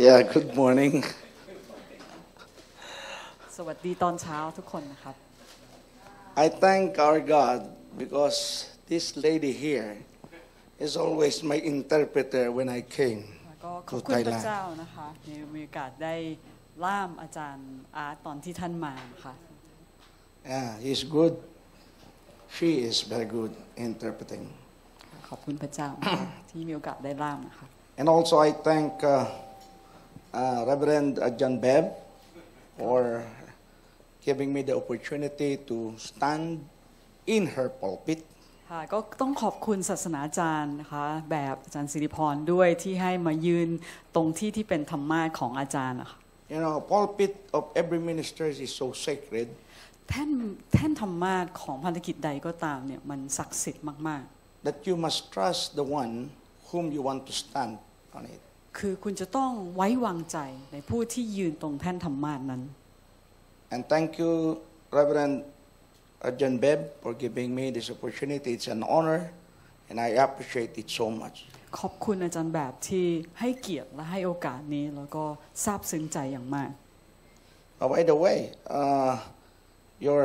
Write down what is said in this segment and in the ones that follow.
Yeah, good morning. สวัสดีตอนเช้าทุกคนนะครับ I thank our God because this lady here is always my interpreter when I came แล้วก็ข to อบคุณพระ Thailand. เจ้านะคะมีมีโอกาสได้ล่ามอาจารย์อาร์ตตอนที่ท่านมาค่ะ Yeah, he's good. She is very good interpreting. ขอบคุณพระเจ้านะคะที่มีโอกาสได้ล่ามนะคะ And also I thank uh, uh, Reverend uh, John Bebb for giving me the opportunity to stand in her pulpit ค่ะก็ต้องขอบคุณศาสนาจารย์นะคะแบบอาจารย์สิริพรด้วยที่ให้มายืนตรงที่ที่เป็นธรรมาสของอาจารย์นะคะ You know, pulpit of every minister is so sacred แท่นแท่นธรรมาสของพันธกิจใดก็ตามเนี่ยมันศักดิ์สิทธิ์มาก that you must trust the one whom you want to stand on it. ๆคือคุณจะต้องไว้วางใจในผู้ที่ยืนตรงแท่นธรรมาสนั้น And thank you, Reverend uh, John Bebb, for giving me this opportunity. It's an honor, and I appreciate it so much. ขอบคุณอาจารย์แบบที่ให้เกียรติและให้โอกาสนี้แล้วก็ซาบซึ้งใจอย่างมาก Oh, by the way, uh, your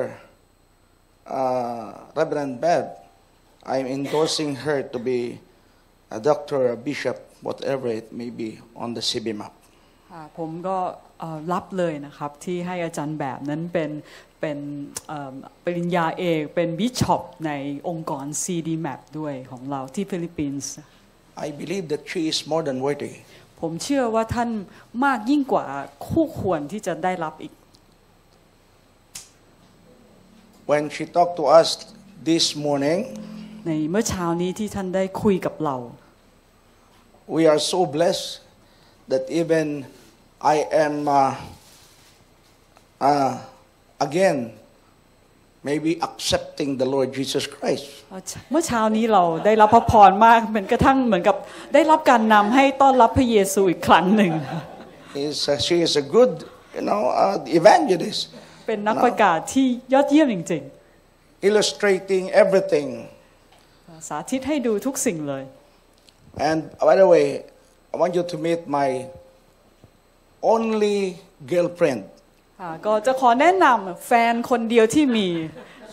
uh, Reverend Bebb, I'm endorsing her to be a doctor, a bishop, whatever it may be, on the CB map. ค่ะผมก็เอ่อรับเลยนะครับที่ให้อาจารย์แบบนั้นเป็นเป็นเอ่อปริญญาเอกเป็นบิชอปในองค์กร CD Map ด้วยของเราที่ฟิลิปปินส์ I believe that she is more than worthy. ผมเชื่อว่าท่านมากยิ่งกว่าคู่ควรที่จะได้รับอีก When she talked to us this morning, ในเมื่อเช้านี้ที่ท่านได้คุยกับเรา we are so blessed that even I am uh, uh, again maybe accepting the Lord Jesus Christ. เมื่อเช้านี้เราได้รับพระพรมากเหมือนกระทั่งเหมือนกับได้รับการนำให้ต้อนรับพระเยซูอีกครั้งหนึ่ง Is uh, she is a good, you know, uh, evangelist, เป็นนักประกาศที่ยอดเยี่ยมจริง illustrating everything. ๆสาธิตให้ดูทุกสิ่งเลย And by the way, I want you to meet my only girlfriend, ค่ะก็จะขอแนะนำแฟนคนเดียวที่มี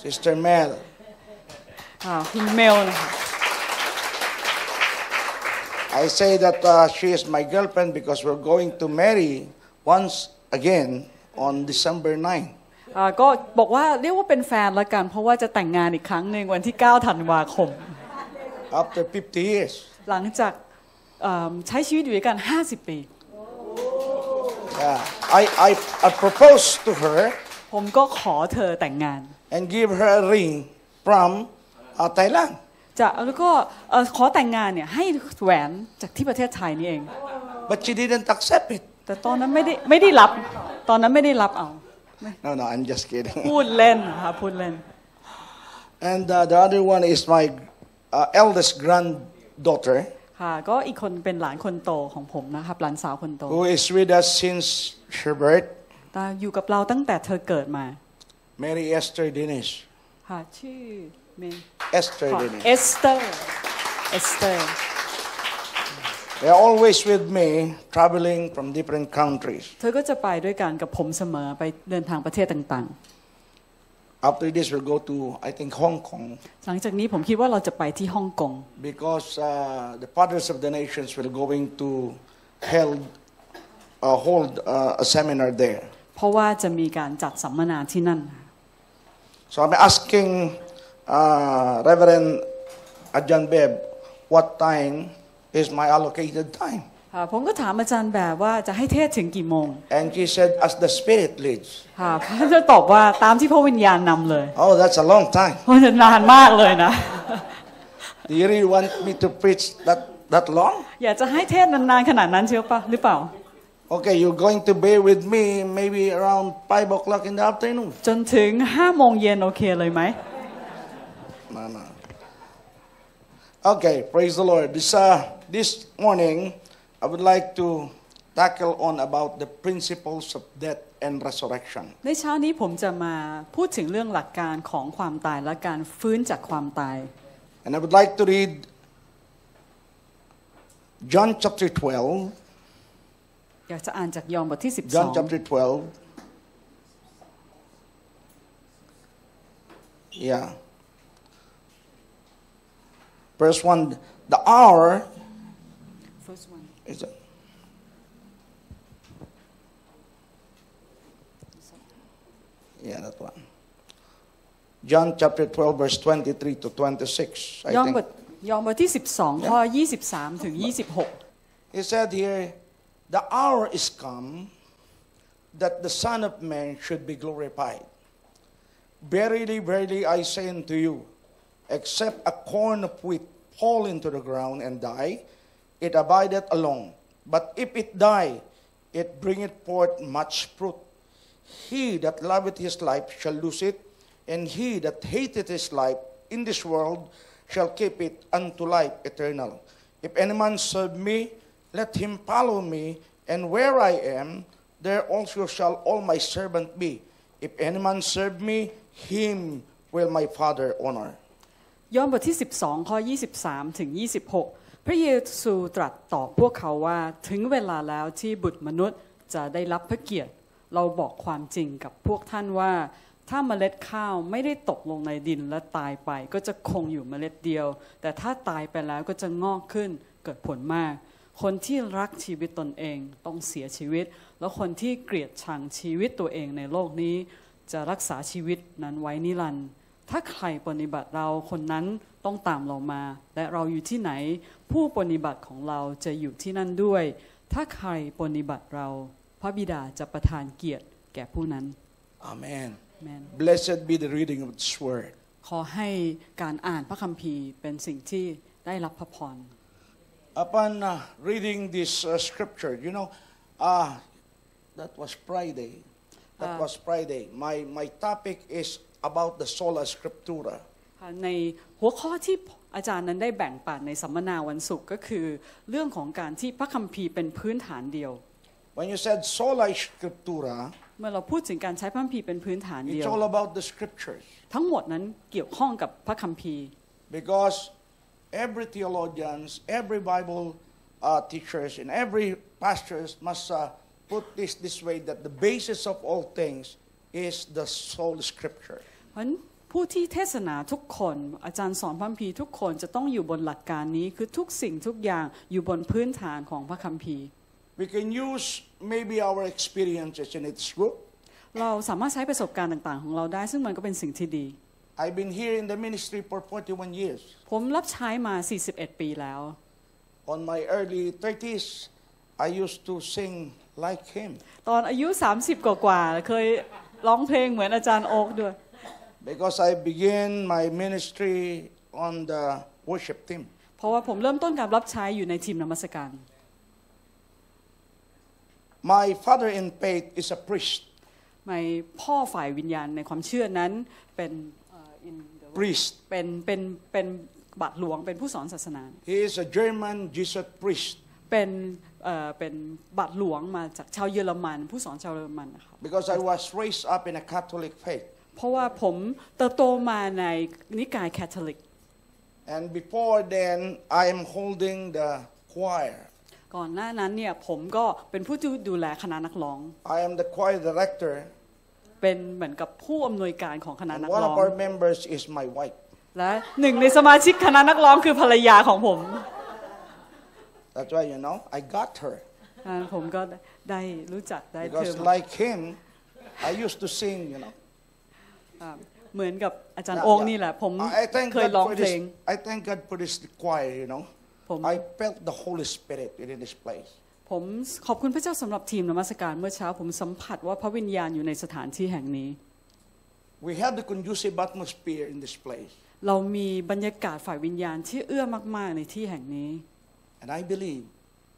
Sister Mel. ค่ะคุณเมลนะคะ I say that uh, she is my girlfriend because we're going to marry once again on December 9. อ่าก็บอกว่าเรียกว่าเป็นแฟนละกัน เพราะว่าจะแต่งงานอีกครั้งหนึ่งวันที่ 9 ธันวาคม after 50 years. หลังจากเอิ่มใช้ชีวิตอยู่ด้วยกัน 50 ปี Yeah. I, I, I proposed to her ผมก็ขอเธอแต่งงาน and give her a ring from uh, Thailand. จะแล้วก็เอ่อขอแต่งงานเนี่ยให้แหวนจากที่ประเทศไทยนี่เอง But she didn't accept it. แต่ตอนนั้นไม่ได้ไม่ได้รับ ตอนนั้นไม่ได้รับเอา No, no, I'm just kidding. พูดเล่นนะคะพูดเล่น And uh, the other one is my uh, eldest granddaughter ค่ะก็อีกคนเป็นหลานคนโตของผมนะครับหลานสาวคนโต who is with us since her birth, แต่อยู่กับเราตั้งแต่เธอเกิดมา Mary Esther Dinesh. ค่ะชื่อเม Esther ขอ Dinesh. เอสเตอร์เอสเตอร์ They are always with me, traveling from different countries. เธอก็จะไปด้วยกันกับผมเสมอไปเดินทางประเทศต่าง After this, we'll go to, I think, Hong Kong ๆ หลังจากนี้ผมคิดว่าเราจะไปที่ฮ่องกง because uh, the fathers of the nations will going to held, uh, hold uh, a seminar there. เพราะว่าจะมีการจัดสัมมนาที่นั่น So I'm asking uh, Reverend Ajahn Beb, what time is my allocated time? ค่ะผมก็ถามอาจารย์แบบว่าจะให้เทศถึงกี่โมง And she said, as the Spirit leads. ค่ะพระจะตอบว่าตามที่พระวิญญาณนำเลย Oh, that's a long time. เพราะจะนานมากเลยนะ Do you really want me to preach that, that long? อยากจะให้เทศนานๆขนาดนั้นเชียวปะหรือเปล่า Okay, you're going to be with me maybe around 5 o'clock in the afternoon. จนถึงห้าโมงเย็นโอเคเลยไหม No, no. Okay, praise the Lord. This, uh, this morning, I would like to tackle on about the principles of death and resurrection. ในเช้านี้ผมจะมาพูดถึงเรื่องหลักการของความตายและการฟื้นจากความตาย And I would like to read John chapter 12, อยากจะอ่านจากยอห์นบทที่ John 12 chapter 12. Yeah. Verse 1 The hour Yeah, that one. John chapter 12, verse 23 to 26. I ยอห์นบ think. ทยอห์นบทที่ 12 ข้อ 23 ถึง 26 He said here, The hour is come that the Son of Man should be glorified. Verily, verily, I say unto you, except a corn of wheat fall into the ground and die, it abideth alone. But if it die, it bringeth forth much fruit. He that loveth his life shall lose it, and he that hateth his life in this world shall keep it unto life eternal. If any man serve me, let him follow me, and where I am, there also shall all my servant be. If any man serve me, him will my Father honor. ยอห์นบทที่ 12 ข้อ 23 ถึง 26 พระเยซูตรัสตอบพวกเขาว่าถึงเวลาแล้วที่บุตรมนุษย์จะได้รับพระเกียรติ เราบอกความจริงกับพวกท่านว่า ถ้าเมล็ดข้าวไม่ได้ตกลงในดินและตายไป ก็จะคงอยู่เมล็ดเดียว แต่ถ้าตายไปแล้วก็จะงอกขึ้นเกิดผลมาก คนที่รักชีวิตตนเองต้องเสียชีวิต แล้วคนที่เกลียดชังชีวิตตัวเองในโลกนี้ จะรักษาชีวิตนั้นไว้นิรันดร์ถ้าใครปฏิบัติเราคนนั้นต้องตามเรามา และเราอยู่ที่ไหน ผู้ปฏิบัติของเราจะอยู่ที่นั่นด้วย ถ้าใครปฏิบัติเรา ระบิดาจะประทานเกียรติแก่ผู้นั้น Amen. แมน Blessed be the reading of this word. ขอให้การอ่านพระคัมภีร์เป็นสิ่งที่ได้รับพระพร Upon uh, reading this uh, scripture, you know, uh, that was Friday. That Ah. was Friday. My, my topic is about the sola scriptura. ค่ะในหัวข้อที่อาจารย์นั้นได้แบ่งปันในสัมมนาวันศุกร์ก็คือ เรื่องของการที่พระคัมภีร์เป็นพื้นฐานเดียว When you said sola scriptura, เมื่อเราพูดถึงการใช้พระคัมภีร์เป็นพื้นฐานเดี it's ยว all about the scriptures. ทั้งหมดนั้นเกี่ยวข้องกับพระคัมภีร์ Because every theologians, every Bible uh, teachers, and every pastors must uh, put this this way that the basis of all things is the soul scripture. เพราะฉะนั้นผู้ที่เทศนาทุกคน อาจารย์สอนพระคัมภีร์ทุกคนจะต้องอยู่บนหลักการนี้ คือทุกสิ่งทุกอย่างอยู่บนพื้นฐานของพระคัมภีร์ We can use maybe our experiences, and it's good. เราสามารถใช้ประสบการณ์ต่าง ๆ ของเราได้ ซึ่งมันก็เป็นสิ่งที่ดี I've been here in the ministry for 41 years. ผมรับใช้มา 41 ปีแล้ว On my early 30s, I used to sing like him ตอนอายุ 30 กว่าๆเคยร้องเพลงเหมือนอาจารย์โอ๊กด้วย because I began my ministry on the worship team. เพราะว่าผมเริ่มต้นการรับใช้อยู่ในทีมนมัสการ My father in faith is a priest. ในพ่อฝ่ายวิญญาณในความเชื่อนั้นเป็นเอ่อ in the Priest. เป็นเป็นเป็นบาทหลวงเป็นผู้สอนศาสนา He is a German Jesuit priest เป็นเอ่อเป็นบาทหลวงมาจากชาวเยอรมัน ผู้สอนชาวเยอรมันนะครับ because I was raised up in a Catholic faith. เพราะว่าผมเติบโตมาในนิกายแคทอลิก And before then, I am holding the choir. ก่อนหน้านั้นเนี่ยผมก็เป็นผู้ที่ดูแลคณะนักร้อง I am the choir director, เป็นเหมือนกับผู้อำนวยการของคณะ and นัก one ร้อ of ง our members is my wife. และหนึ่งในสมาชิกคณะนักร้องคือภรรยาของผม That's why, you know, I got her. อ่าผมก็ได้รู้จักได้เธ Because อ like him, I used to sing, you know. อ่าเหมือนกับอาจารย์ Yeah, โองค์ yeah. นี่แหละ ผม I I thank เคย God ร้อง for เพลง this. I thank God for this choir, you know. ผม I felt the Holy Spirit within this place. ผมขอบคุณพระเจ้าสำหรับทีมนมัสการเมื่อเช้า ผมสัมผัสว่าพระวิญญาณอยู่ในสถานที่แห่งนี้ We have the conducive atmosphere in this place. เรามีบรรยากาศฝ่ายวิญญาณที่เอื้อมาก ๆ ในที่แห่งนี้ And I believe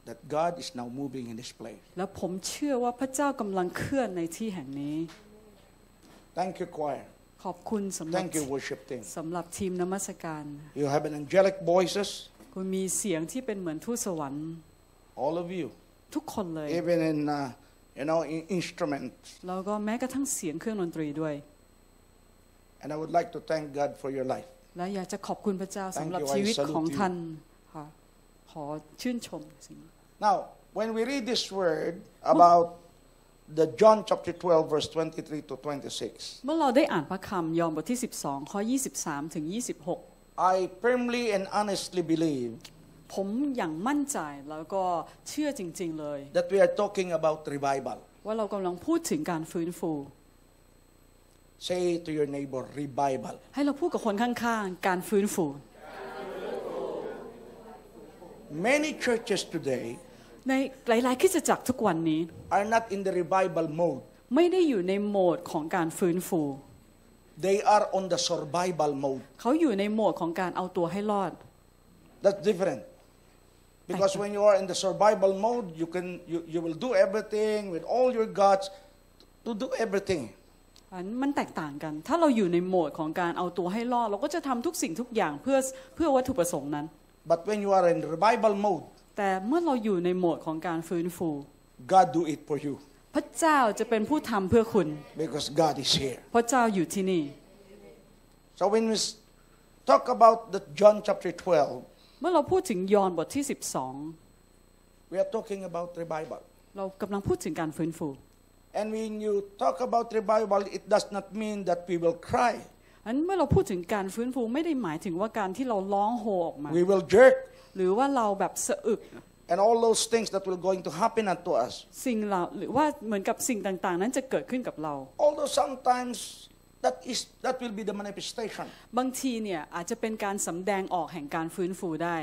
that God is now moving in this place. แล้วผมเชื่อว่าพระเจ้ากำลังเคลื่อนในที่แห่งนี้ Thank you, choir. ขอบคุณสำหรับ Thank you, worship team. สำหรับทีมนมัสการ You have an angelic voices, คุณมีเสียงที่เป็นเหมือนทูตสวรรค์ all of you, ทุกคนเลย even in, uh, you know, in instruments. แล้วก็แม้กระทั่งเสียงเครื่องดนตรีด้วย And I would like to thank God for your life. และอยากจะขอบคุณพระเจ้า Thank สำหรับ you. I ชีวิต salute ของ you. ท่านค่ะขอชื่นชมสิ่งนี้ Now, when we read this word about the John chapter 12, verse 23 to 26, เมื่อเราได้อ่านพระคำยอห์นบทที่ 12 ข้อ 23 ถึง 26 I firmly and honestly believe ผมอย่างมั่นใจแล้วก็เชื่อจริง ๆเลย that we are talking about revival. ว่าเรากำลังพูดถึงการฟื้นฟู Say to your neighbor, revival. ให้เราพูดกับคนข้างๆ การฟื้นฟู Many churches today ในหลายๆคริสตจักรทุกวันนี้ are not in the revival mode. ไม่ได้อยู่ในโหมดของการฟื้นฟู They are on the survival mode. เขาอยู่ในโหมดของการเอาตัวให้รอด That's different. Because when you are in the survival mode, you can you, you will do everything with all your guts to do everything. อันมันแตกต่างกัน ถ้าเราอยู่ในโหมดของการเอาตัวให้รอด เราก็จะทำทุกสิ่งทุกอย่างเพื่อเพื่อวัตถุประสงค์นั้น But when you are in revival mode, แต่เมื่อเราอยู่ในโหมดของการฟื้นฟู God do it for you พระเจ้าจะเป็นผู้ทำเพื่อคุณ because God is here. พระเจ้าอยู่ที่นี่ So when we s- talk about the John chapter 12, เมื่อเราพูดถึงยอห์นบทที่ we are talking about revival. 12เรากำลังพูดถึงการฟื้นฟู And when you talk about revival, it does not mean that we will cry. อันเมื่อเราพูดถึงการฟื้นฟูไม่ได้หมายถึงว่าการที่เราร้องโฮออกมา We will jerk หรือว่าเราแบบสะอึก and all those things that will going to happen unto us. สิ่งเราหรือว่าเหมือนกับสิ่งต่างๆ นั้นจะเกิดขึ้นกับเรา Although sometimes that is that will be the manifestation, บางทีเนี่ยอาจจะเป็นการสำแดงออกแห่งการฟื้นฟูได้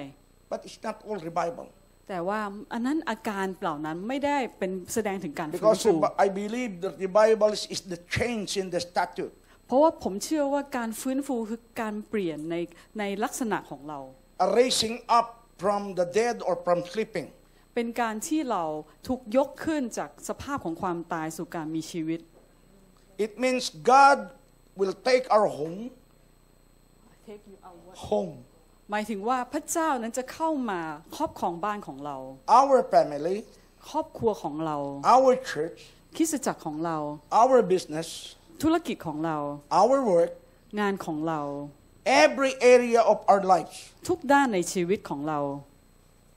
but it's not all revival. แต่ว่าอันนั้นอาการเหล่านั้นไม่ได้เป็นแสดงถึงการฟื้น Because ฟู revi- I believe that revival is, is the change in the statute, เพราะว่าผมเชื่อว่าการฟื้นฟูคือการเปลี่ยนในในลักษณะของเรา a raising up from the dead or from sleeping. เป็นการที่เราถูกยกขึ้นจากสภาพของความตายสู่การมีชีวิต It means God will take our home, home, หมายถึงว่าพระเจ้านั้นจะเข้ามาครอบครองบ้านของเรา our family, ครอบครัวของเรา our church, คริสตจักรของเรา our business, ธุรกิจของเรา our work, งานของเรา every area of our lives. ทุกด้านในชีวิตของเรา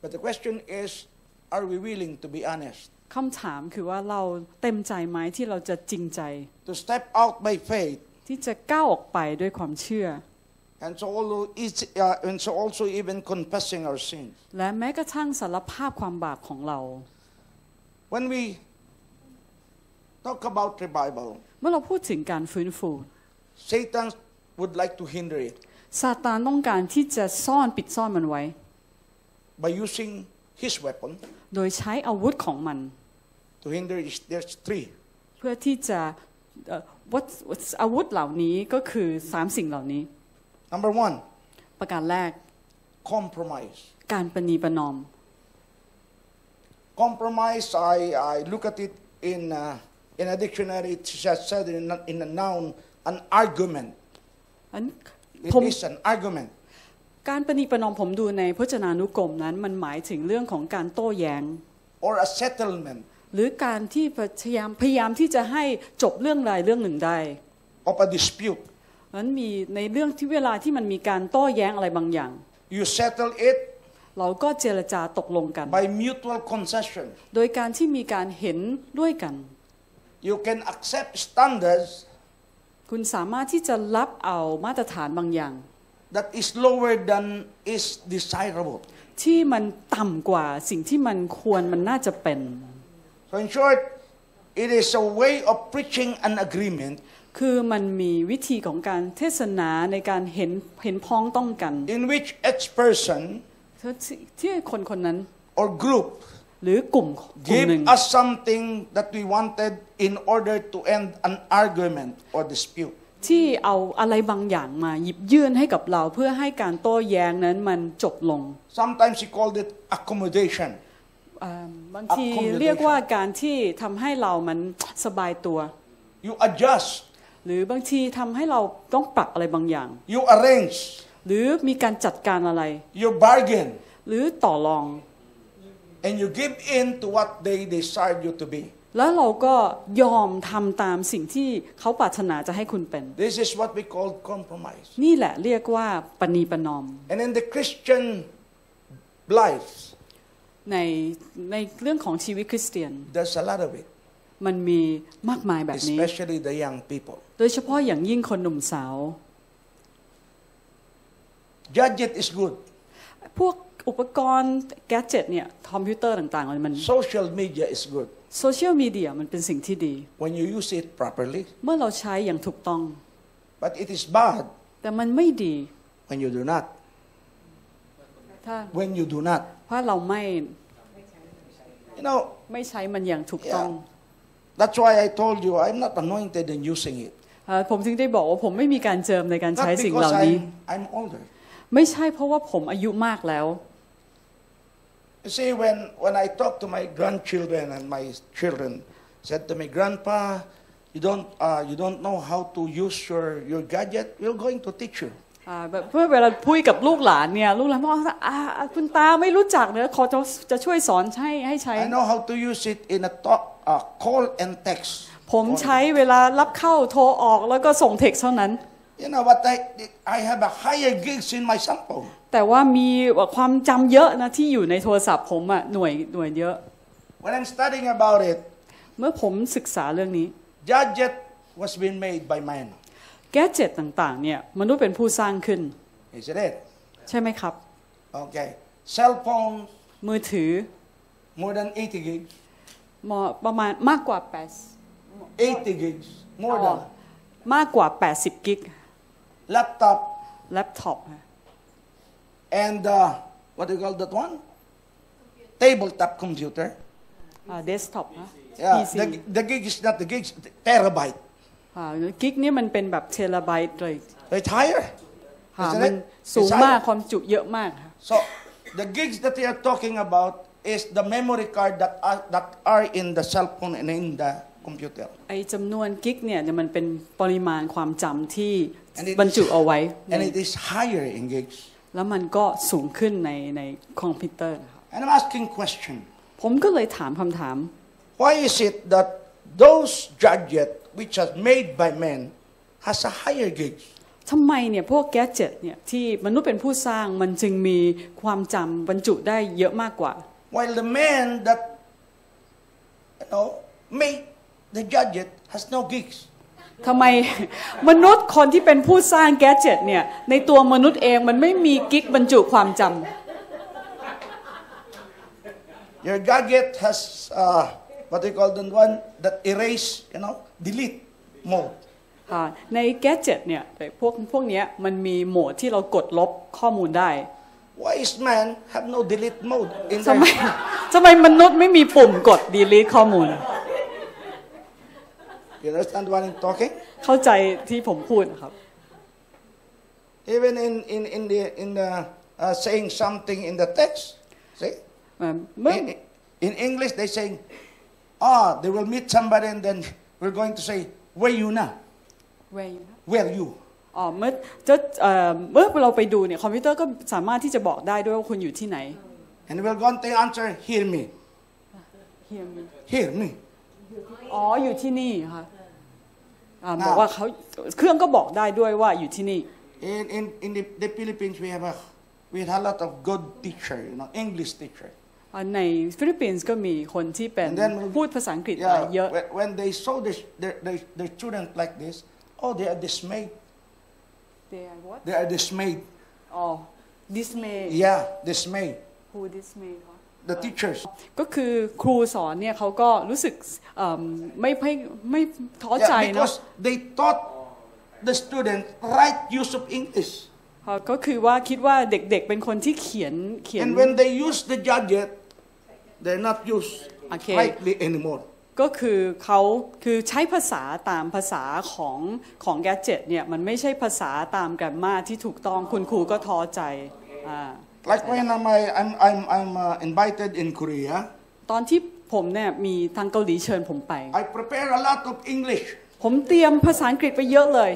But the question is, are we willing to be honest? คำถามคือว่าเราเต็มใจไหมที่เราจะจริงใจ To step out by faith ที่จะก้าวออกไปด้วยความเชื่อ and so, although it's- uh, and so also even confessing our sins. และแม้กระทั่งสารภาพความบาปของเรา When we talk about revival, เมื่อเราพูดถึงการฟื้นฟู Satan would like to hinder it ซาตานต้องการที่จะซ่อนปิดซ่อนมันไว้ by using his weapon โดยใช้อาวุธของมัน to hinder it. There's three. เพื่อที่จะเอ่อวัตอาวุธเหล่านี้ก็คือสามสิ่งเหล่านี้ Number one, ประการแรก compromise. การประนีประนอม Compromise, I, I look at it in, uh, in a dictionary, it has said in a, in a noun, an argument. อัน It ผม is an argument. การประนีประนอมผมดูในพจนานุกรมนั้น มันหมายถึงเรื่องของการโต้แย้ง or a settlement หรือการที่พยายามพยายามที่จะให้จบเรื่องใดเรื่องหนึ่งได้ of a dispute. นั้นมีในเรื่องที่เวลาที่มันมีการโต้แย้งอะไรบางอย่าง You settle it เราก็เจรจาตกลงกัน by mutual concession. โดยการที่มีการเห็นด้วยกัน You can accept standards คุณสามารถที่จะรับเอามาตรฐานบางอย่าง that is lower than is desirable. ที่มันต่ำกว่าสิ่งที่มันควรมันน่าจะเป็น So in short, it is a way of preaching an agreement คือมันมีวิธีของการเทศนาในการเห็นเห็นพ้องต้องกัน in which each person ที่ที่คนคนนั้น or group หรือกลุ่มกลุ่ม give หนึ่ง us something that we wanted in order to end an argument or dispute. ที่เอาอะไรบางอย่างมาหยิบยื่นให้กับเราเพื่อให้การโต้แย้งนั้นมันจบลง Sometimes he called it accommodation. เอิ่มบางที Accommodation เรียกว่าการที่ทำให้เรามันสบายตัว You adjust, หรือบางทีทำให้เราต้องปรับอะไรบางอย่าง you arrange, หรือมีการจัดการอะไร you bargain, หรือต่อรอง and you give in to what they desire you to be. แล้วเราก็ยอมทำตามสิ่งที่เขาปรารถนาจะให้คุณเป็น This is what we call compromise. นี่แหละเรียกว่าปณีประนอม And in the Christian life, ในในเรื่องของชีวิตคริสเตียน There's a lot of it, มันมีมากมายแบบนี้ especially the young people. โดยเฉพาะอย่างยิ่งคนหนุ่มสาว Gadget is good. พวก อุปกรณ์แกจ e t เนี่ยคอมพิวเตอร์ต่างๆมัน Social media is good โซเชียลมีเดียมันเป็นสิ่งที่ดี when you use it properly, เมื่อเราใช้อย่างถูกต้อง but it is bad แต่มันไม่ดี when you do not. ถ้า When you do not. เพราะเราไม่ You know, ไม่ใช้มันอย่างถูกต้อง that's why I told you I'm not anointed in using it. เอ่อผมจึงได้บอกว่าผมไม่มีการเจิมในการใช้ Not สิ่งเห because ล่านี้ I'm, I'm older. ไม่ใช่เพราะว่าผมอายุมากแล้ว You see, when, when I talk to my grandchildren and my children said to me, Grandpa, you don't, uh, you don't know how to use your, your gadget, we're going to teach you. อ่าแบบเพื่อเวลาพูดกับลูกหลานเนี่ยลูกหลานบอกว่าอ่าคุณตาไม่รู้จักเนอะขอจะจะช่วยสอนให้ให้ใช้ I know how to use it in a talk, uh, call and text. ผมใช้เวลารับเข้าโทรออกแล้วก็ส่งเท็กซ์เท่านั้น You know, but I, I have a higher gigs in my cell phone. แต่ว่ามีความจำเยอะนะที่อยู่ในโทรศัพท์ผมอะหน่วยหน่วยเยอะ When I'm studying about it, เมื่อผมศึกษาเรื่องนี้ gadget was being made by man. แกจ e t ต่างๆเนี่ยมนุษย์เป็นผู้สร้างขึ้น Is it it? ใช่ไหมครับ Okay. Cell phones, มือถือ more than 80 gigs. มอประมาณมากกว่า8 80 gigs. More อ๋อ than. มากกว่า 80 กิก Laptop แล็ปท็อป and uh, what do you call that one? Tabletop computer. เดสก์ท็อปนะ Yeah, PC the, the gig is not the gigs, terabyte. กิกนี่มันเป็นแบบเทราไบต์เลย It's higher. ค่ะ Isn't มัน it? สูง It's มาก higher. ความจุเยอะมากค่ะ So the gigs that we are talking about is the memory card that are, that are in the cell phone and in the computer. ไอจำนวนกิกเนี่ยมันเป็นปริมาณความจำที่ And it บรรจุเอาไว้ And it is higher in gigs. แล้วมันก็สูงขึ้นในในคอมพิวเตอร์นะครับ And I'm asking question. ผมก็เลยถามคำถาม Why is it that those gadget which are made by men has a higher gigs? ทำไมเนี่ยพวกแกจ e t เนี่ยที่มนุษย์เป็นผู้สร้างมันจึงมีความจำบรรจุได้เยอะมากกว่า While the man that you know made the gadget has no gigs. ทำไมมนุษย์คนที่เป็นผู้สร้างแกจ e t เนี่ยในตัวมนุษย์เองมันไม่มีกิกบรรจุความจำ Your gadget has uh, what they call the one that erase, you know, delete mode. ค่ะในแกจ e t เนี่ยแต่พวกพวกเนี้ยมันมีโหมดที่เรากดลบข้อมูลได้ Why is man have no delete mode in ทำไม their ทำไมมนุษย์ไม่มีปุ่มกด delete ข้อมูล You understand what I'm talking? เข้าใจที่ผมพูดนะครับ Even in, in, in the in the uh, saying something in the text. See? เอ่อเมื่อ In, in English, they say, ah, they will meet somebody and then we're going to say, where you now? Where you? อ๋อเมื่อจะเอ่อเมื่อเราไปดูเนี่ยคอมพิวเตอร์ก็สามารถที่จะบอกได้ด้วยว่าคุณอยู่ที่ไหน And we're going to answer, hear me. Hear me. อ๋ออยู่ที่นี่ค่ะ อ่าอ่าบอกว่าเขาเครื่องก็บอกได้ด้วยว่าอยู่ที่นี่ In, in, in the, the Philippines, we have a, we have a lot of good teacher, you know, English teacher. อ่าในฟิลิปปินส์ก็มีคนที่เป็น And then พูดภาษาอังกฤษ Yeah, เยอะ when, when they saw this, their, their, their student like this, oh, they are dismayed. They are what? They are dismayed. อ๋อ dismay Yeah, dismayed. who dismay คะ The teachers. ก็คือครูสอนเนี่ยเขาก็รู้สึกเอิ่มไม่ไม่ไม่ท้อใจ Yeah, นะ because they taught the student right use of English. เอ่อก็คือว่าคิดว่าเด็กๆเป็นคนที่เขียนเขียน And when they use the gadget, they're not used Okay. rightly anymore. ก็คือเขาคือใช้ภาษาตามภาษาของของแกจ e t เนี่ยมันไม่ใช่ภาษาตามแกรมมาที่ถูกต้องคุณครูก็ท้อใจอ่า Like when I'm, I- I'm, I'm, I'm uh, invited in Korea, ตอนที่ผมเนี่ยมีทางเกาหลีเชิญผมไป I prepare a lot of English. ผมเตรียมภาษาอังกฤษไปเยอะเลย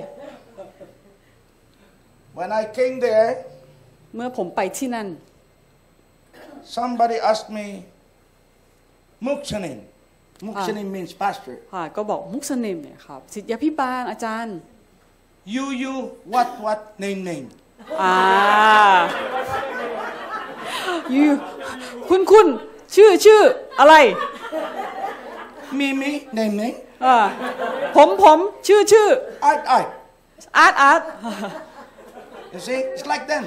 When I came there, เมื่อผมไปที่นั่น somebody asked me, Muksanin. Muksanin means pastor. ค่ะก็บอกมุกสนิมเนี่ยครับสิทธยาพิบาลอาจารย์ You, you, what, what, name, name. อ่ายูคุณคุณชื่อชื่ออะไร Me, me, name, name. อ่าผมผมชื่อชื่อ Art, art. อาร์ตอาร์ต You see, it's like them.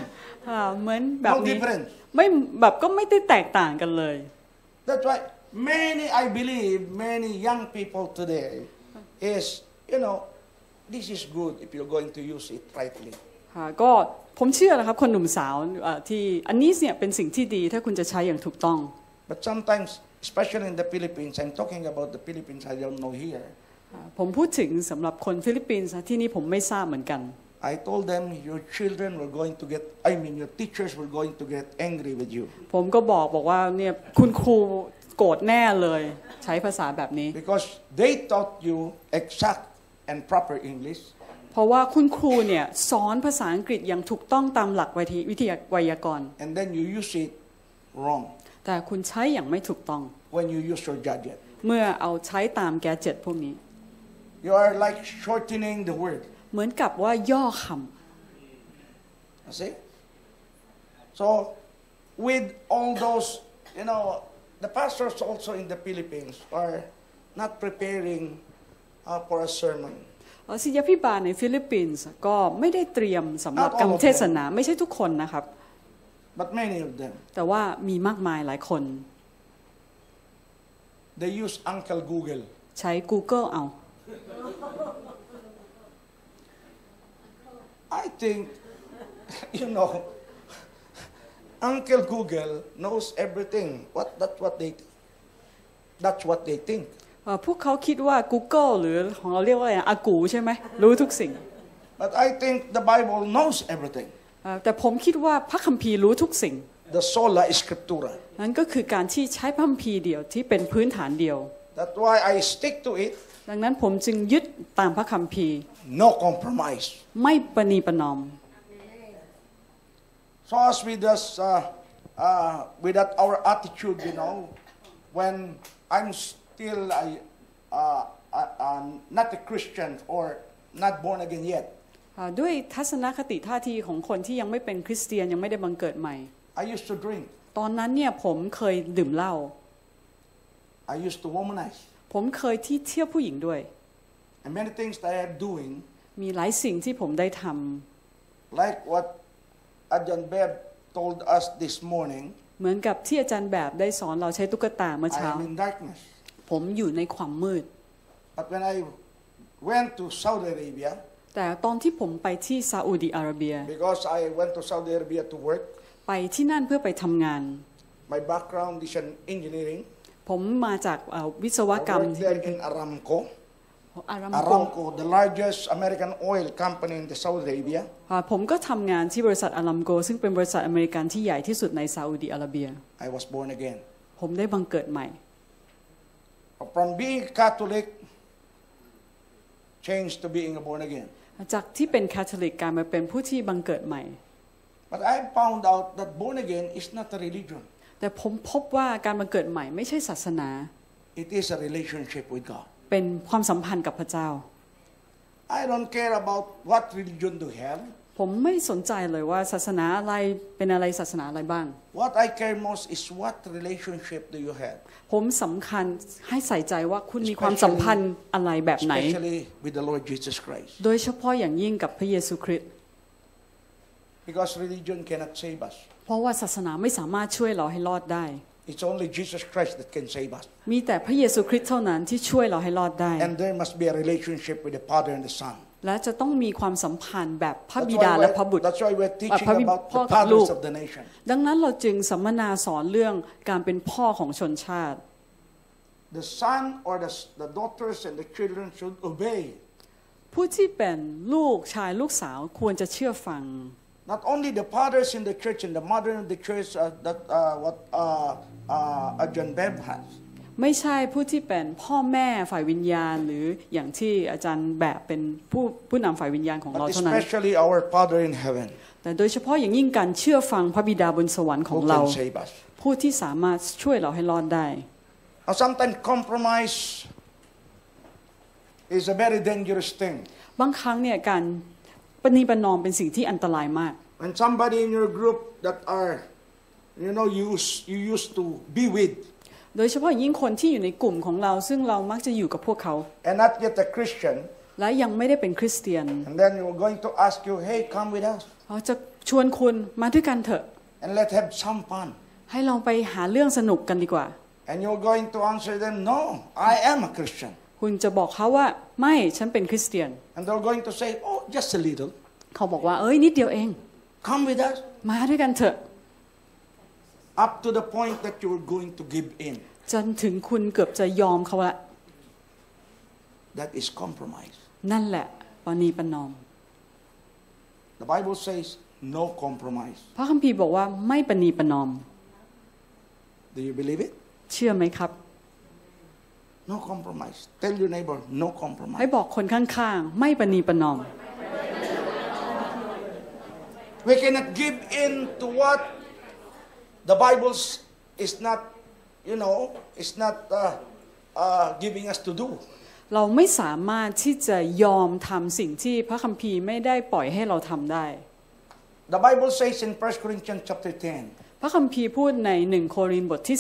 อ่าเหมือนแบบ No นี้ difference. ไม่แบบก็ไม่ได้แตกต่างกันเลย That's why many, I believe, many young people today is, you know, this is good if you're going to use it rightly. ค่ะก็ ผมเชื่อนะครับคนหนุ่มสาวเอ่อที่อันนี้เนี่ยเป็นสิ่งที่ดีถ้าคุณจะใช้อย่างถูกต้อง But sometimes, especially in the Philippines, I'm talking about the Philippines, I don't know here. อ่าผมพูดถึงสำหรับคนฟิลิปปินส์นะที่นี่ผมไม่ทราบเหมือนกัน I told them your children were going to get, I mean, your teachers were going to get angry with you ผมก็บอกบอกว่าเนี่ยคุณครูโกรธแน่เลยใช้ภาษาแบบนี้ because they taught you exact and proper English, เพราะว่าคุณครูเนี่ยสอนภาษาอังกฤษอย่างถูกต้องตามหลักวิทยวิทยาไวยากรณ์ and then you use it wrong แต่คุณใช้อย่างไม่ถูกต้อง when you use your gadget. เมื่อเอาใช้ตามแกดเจ็ตพวกนี้ You are like shortening the word. เหมือนกับว่าย่อค You see? So, with all those, you know, the pastors also in the Philippines are not preparing uh, for a sermon. ำเอ่อศิษยาพิบาลในฟิลิปปินส์ก็ไม่ได้เตรียมสำหรับ Not all การ of them เทศนาไม่ใช่ทุกคนนะครับ But many of them, แต่ว่ามีมากมายหลายคน they use Uncle Google. ใช้ Google เอา I think, you know, Uncle Google knows everything. What, that's what they, that's what they think. เอ่อพวกเขาคิดว่า Google หรือของเราเรียกว่าอะไรนะอากูใช่ไหมรู้ทุกสิ่ง But I think the Bible knows everything. เอ่อแต่ผมคิดว่าพระคัมภีร์รู้ทุกสิ่ง The sola scriptura. นั่นก็คือการที่ใช้พระคัมภีร์เดียวที่เป็นพื้นฐานเดียว That's why I stick to it. ดังนั้นผมจึงยึดตามพระคัมภีร์ No compromise. ไม่ประนีประนอม So as with us, uh, uh, with that our attitude, you know, when I'm still a, uh, uh, uh, not a Christian or not born again yet, อ่าด้วยทัศนคติท่าทีของคนที่ยังไม่เป็นคริสเตียนยังไม่ได้บังเกิดใหม่ I used to drink. ตอนนั้นเนี่ยผมเคยดื่มเหล้า I used to womanize. ผมเคยที่เที่ยวผู้หญิงด้วย And many things that I am doing, มีหลายสิ่งที่ผมได้ทำ like what Ajahn Beb told us this morning, เหมือนกับที่อาจารย์แบบได้สอนเราใช้ตุ๊กตาเมื่อ I เช้า am in darkness. ผมอยู่ในความมืด But when I went to Saudi Arabia, แต่ตอนที่ผมไปที่ซาอุดิอาระเบีย because I went to Saudi Arabia to work, ไปที่นั่นเพื่อไปทำงาน my background is in engineering. ผมมาจากเอ่อวิศว I กรรม worked ที่ there in Aramco. อารามโก Aramco, the largest American oil company in the Saudi Arabia. อ่าผมก็ทำงานที่บริษัทอารามโกซึ่งเป็นบริษัทอเมริกันที่ใหญ่ที่สุดในซาอุดิอาระเบีย I was born again. ผมได้บังเกิดใหม่ From being Catholic, changed to being born again. จากที่เป็นคาทอลิกกลายมาเป็นผู้ที่บังเกิดใหม่ But I found out that born again is not a religion. แต่ผมพบว่าการบังเกิดใหม่ไม่ใช่ศาสนา It is a relationship with God. เป็นความสัมพันธ์กับพระเจ้า I don't care about what religion do you have. ผมไม่สนใจเลยว่าศาสนาอะไรเป็นอะไรศาสนาอะไรบ้าง What I care most is what relationship do you have, ผมสำคัญให้ใส่ใจว่าคุณมีความสัมพันธ์อะไรแบบไหน especially with the Lord Jesus Christ. โดยเฉพาะอย่างยิ่งกับพระเยซูคริสต์ Because religion cannot save us. เพราะว่าศาสนาไม่สามารถช่วยเราให้รอดได้ It's only Jesus Christ that can save us. มีแต่พระเยซูคริสต์เท่านั้นที่ช่วยเราให้รอดได้ And there must be a relationship with the Father and the Son. และจะต้องมีความสัมพันธ์แบบพระ That's บิ why ดาและ we're- พระบุตร That's why we're teaching Pag- about พ่อ the กับลูก fathers of the nation. ดังนั้นเราจึงสัมมนาสอนเรื่องการเป็นพ่อของชนชาติ The son or the, the daughters and the children should obey. ผู้ที่เป็นลูกชายลูกสาวควรจะเชื่อฟัง Not only the fathers in the church and the mother in the church uh, that uh, what uh, uh, Ajahn Beb has. ไม่ใช่ผู้ที่เป็นพ่อแม่ฝ่ายวิญญาณ หรืออย่างที่อาจารย์แบบเป็นผู้ผู้นำฝ่ายวิญญาณของเรา But เท่านั้น especially our Father in heaven แต่โดยเฉพาะอย่างยิ่งการเชื่อฟังพระบิดาบนสวรรค์ของ who เรา can save us. ผู้ที่สามารถช่วยเราให้รอดได้ Now, sometimes compromise is a very dangerous thing. บางครั้งเนี่ยการปณีประนอมเป็นสิ่งที่อันตรายมาก When somebody in your group that are you know, you, us- you used to be with โดยเฉพาะอย่างยิ่งคนที่อยู่ในกลุ่มของเราซึ่งเรามักจะอยู่กับพวกเขา and not yet a Christian, และยังไม่ได้เป็นคริสเตียน and then you're going to ask you, hey, come with us เขาจะชวนคุณมาด้วยกันเถอะ and let's have some fun. ให้ลองไปหาเรื่องสนุกกันดีกว่า And you're going to answer them, no, I am a Christian. คุณจะบอกเขาว่าไม่ฉันเป็นคริสเตียน And they're going to say, oh, just a little. เขาบอกว่าเอ้ยนิดเดียวเอง Come with us. มาด้วยกันเถอะ Up to the point that you're going to give in. จนถึงคุณเกือบจะยอมเขาละ That is compromise. นั่นแหละปณีประนอม The Bible says, no compromise. พระคัมภีร์บอกว่าไม่ปณีประนอม Do you believe it? เชื่อไหมครับ No compromise. Tell your neighbor, no ให้ compromise. บอกคนข้างๆ ไม่ปณีประนอม We cannot give in to what the Bible is not, you know, is not uh, uh, giving us to do. เราไม่สามารถที่จะยอมทำสิ่งที่พระคัมภีร์ไม่ได้ปล่อยให้เราทำได้ The Bible says in 1 Corinthians chapter 10, พระคัมภีร์พูดในหนึ่งโครินธ์บทที่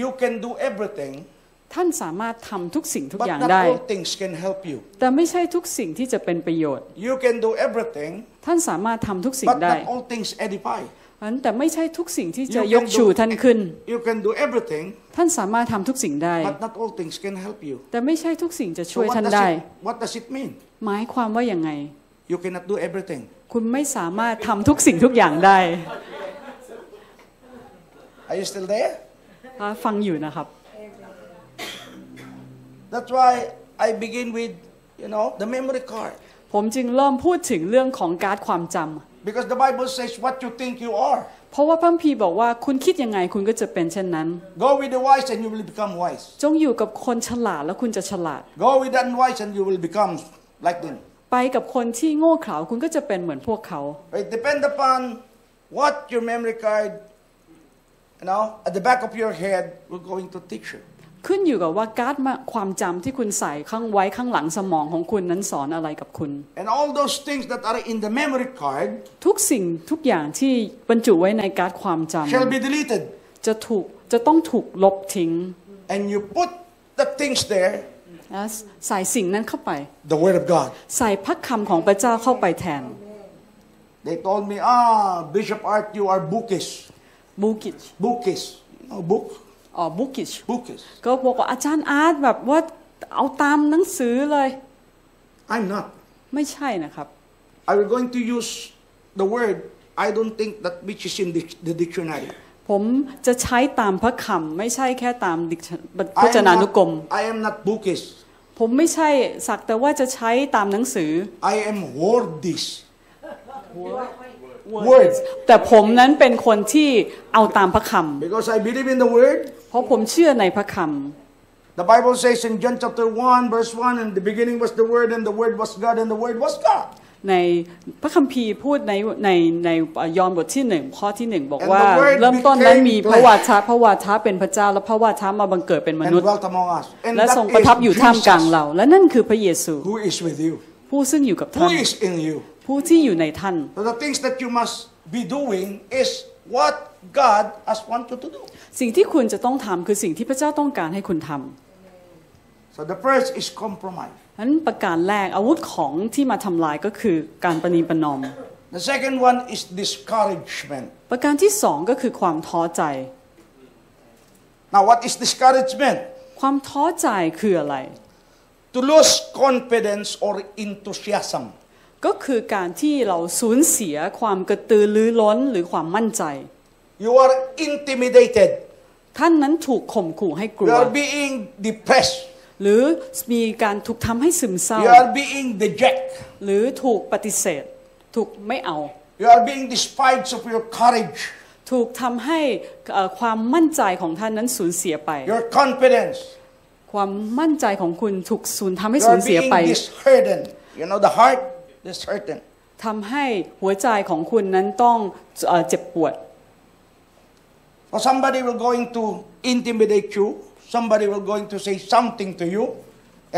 you can do everything, 10ท่านสามารถทำทุกสิ่งทุก but อย่าง not ได้ all things can help you. แต่ไม่ใช่ทุกสิ่งที่จะเป็นประโยชน์ You can do everything, ท่านสามารถทำทุกสิ่ง but ได้ not all things edify. นั้นแต่ไม่ใช่ทุกสิ่งที่จะ You ย can กชู do- ท่านขึ้น You can do everything, ท่านสามารถทำทุกสิ่งได้ but not all things can help you. แต่ไม่ใช่ทุกสิ่งจะ So ช่วย what ท่าน does ได้ it, what does it mean? หมายความว่าอย่างไง You cannot do everything. คุณไม่สามารถทำทุกสิ่งทุกอย่างได้ Are you still there? ฟังอยู่นะครับ That's why I begin with, you know, the memory card. ผมจึงเริ่มพูดถึงเรื่องของการ์ดความจำ Because the Bible says what you think you are. เพราะว่าพระคัมภีร์บอกว่าคุณคิดยังไงคุณก็จะเป็นเช่นนั้น Go with the wise and you will become wise. จงอยู่กับคนฉลาดแล้วคุณจะฉลาด Go with the unwise and you will become like them. ไปกับคนที่โง่เขลาคุณก็จะเป็นเหมือนพวกเขา It depends upon what your memory card, you know, at the back of your head will going to teach you. ขึ้นอยู่กับว่าการ์ดมาความจำที่คุณใส่ข้างไว้ข้างหลังสมองของคุณนั้นสอนอะไรกับคุณ And all those things that are in the memory card ทุกสิ่งทุกอย่างที่บรรจุไว้ในการ์ดความจ shall be deleted. ำจะถูกจะต้องถูกลบทิ้ง And you put the things there, และใส่สิ่งนั้นเข้าไป the Word of God. ใส่พระคำของพระเจ้าเข้าไปแทน They told me, ah, Bishop Art, you are bookish. บูกิช Bookish. You know, book? อ๋อบูกิช Bookish. ก็บอกว่าอาจารย์อาร์ตแบบว่าเอาตามหนังสือเลย I'm not. ไม่ใช่นะครับ I was going to use the word, I don't think that which is in the, the dictionary. ผมจะใช้ตามพระคำไม่ใช่แค่ตามดิกชันพ I จ am นานุกรม not, I am not bookish. ผมไม่ใช่สักแต่ว่าจะใช้ตามหนังสือ I am wordish. Word. แต่ผมนั้นเป็นคนที่เอาตามพระค Because I believe in the word. ำเพราะผมเชื่อในพระค The Bible says in John chapter 1, verse 1, in the beginning was the word, and the word was God, and the word was God. ำในพระคัมภีร์พูดในในในยอห์นบทที่หนึ่งข้อที่หนึ่งบอก And ว่า the word เริ่มต้นนั้น became มีพระวาทะพระวาทะเป็นพระเจ้า และพระวาทะมาบังเกิดเป็นม And นุษย์ dwelt among us. And และ that ทรงประทับอยู่ is ท่ามกลาง Jesus เรา และนั่นคือพระเยซู who is with you, ผู้ซึ่งอยู่กับท่า who น is in you. ผู้ที่อยู่ในท่าน So the things that you must be doing is what God has wanted to do. สิ่งที่คุณจะต้องทำคือสิ่งที่พระเจ้าต้องการให้คุณทำ So the first is compromise. นั้นประการแรกอาวุธของที่มาทำลายก็คือการประนีประนอม The second one is discouragement. ประการที่สองก็คือความท้อใจ Now, what is discouragement? ความท้อใจคืออะไร To lose confidence or enthusiasm. ก็คือการที่เราสูญเสียความกระตือรือร้นหรือความมั่นใจ You are intimidated. ท่านนั้นถูกข่มขู่ให้กลั You ว are being depressed. หรือมีการถูกทำให้ซึมเศร้า You are being dejected. หรือถูกปฏิเสธ ถูกไม่เอา You are being despised of your courage, ถูกทำให้เอ่อความมั่นใจของท่านนั้นสูญเสียไป your confidence. ความมั่นใจของคุณถูกสูญทำให้ You สู are ญเสีย being ไป disheartened. You know, the heart disheartened. ทำให้หัวใจของคุณนั้นต้องเอ่อเจ็บปวด Or somebody will going to intimidate you. Somebody will going to say something to you.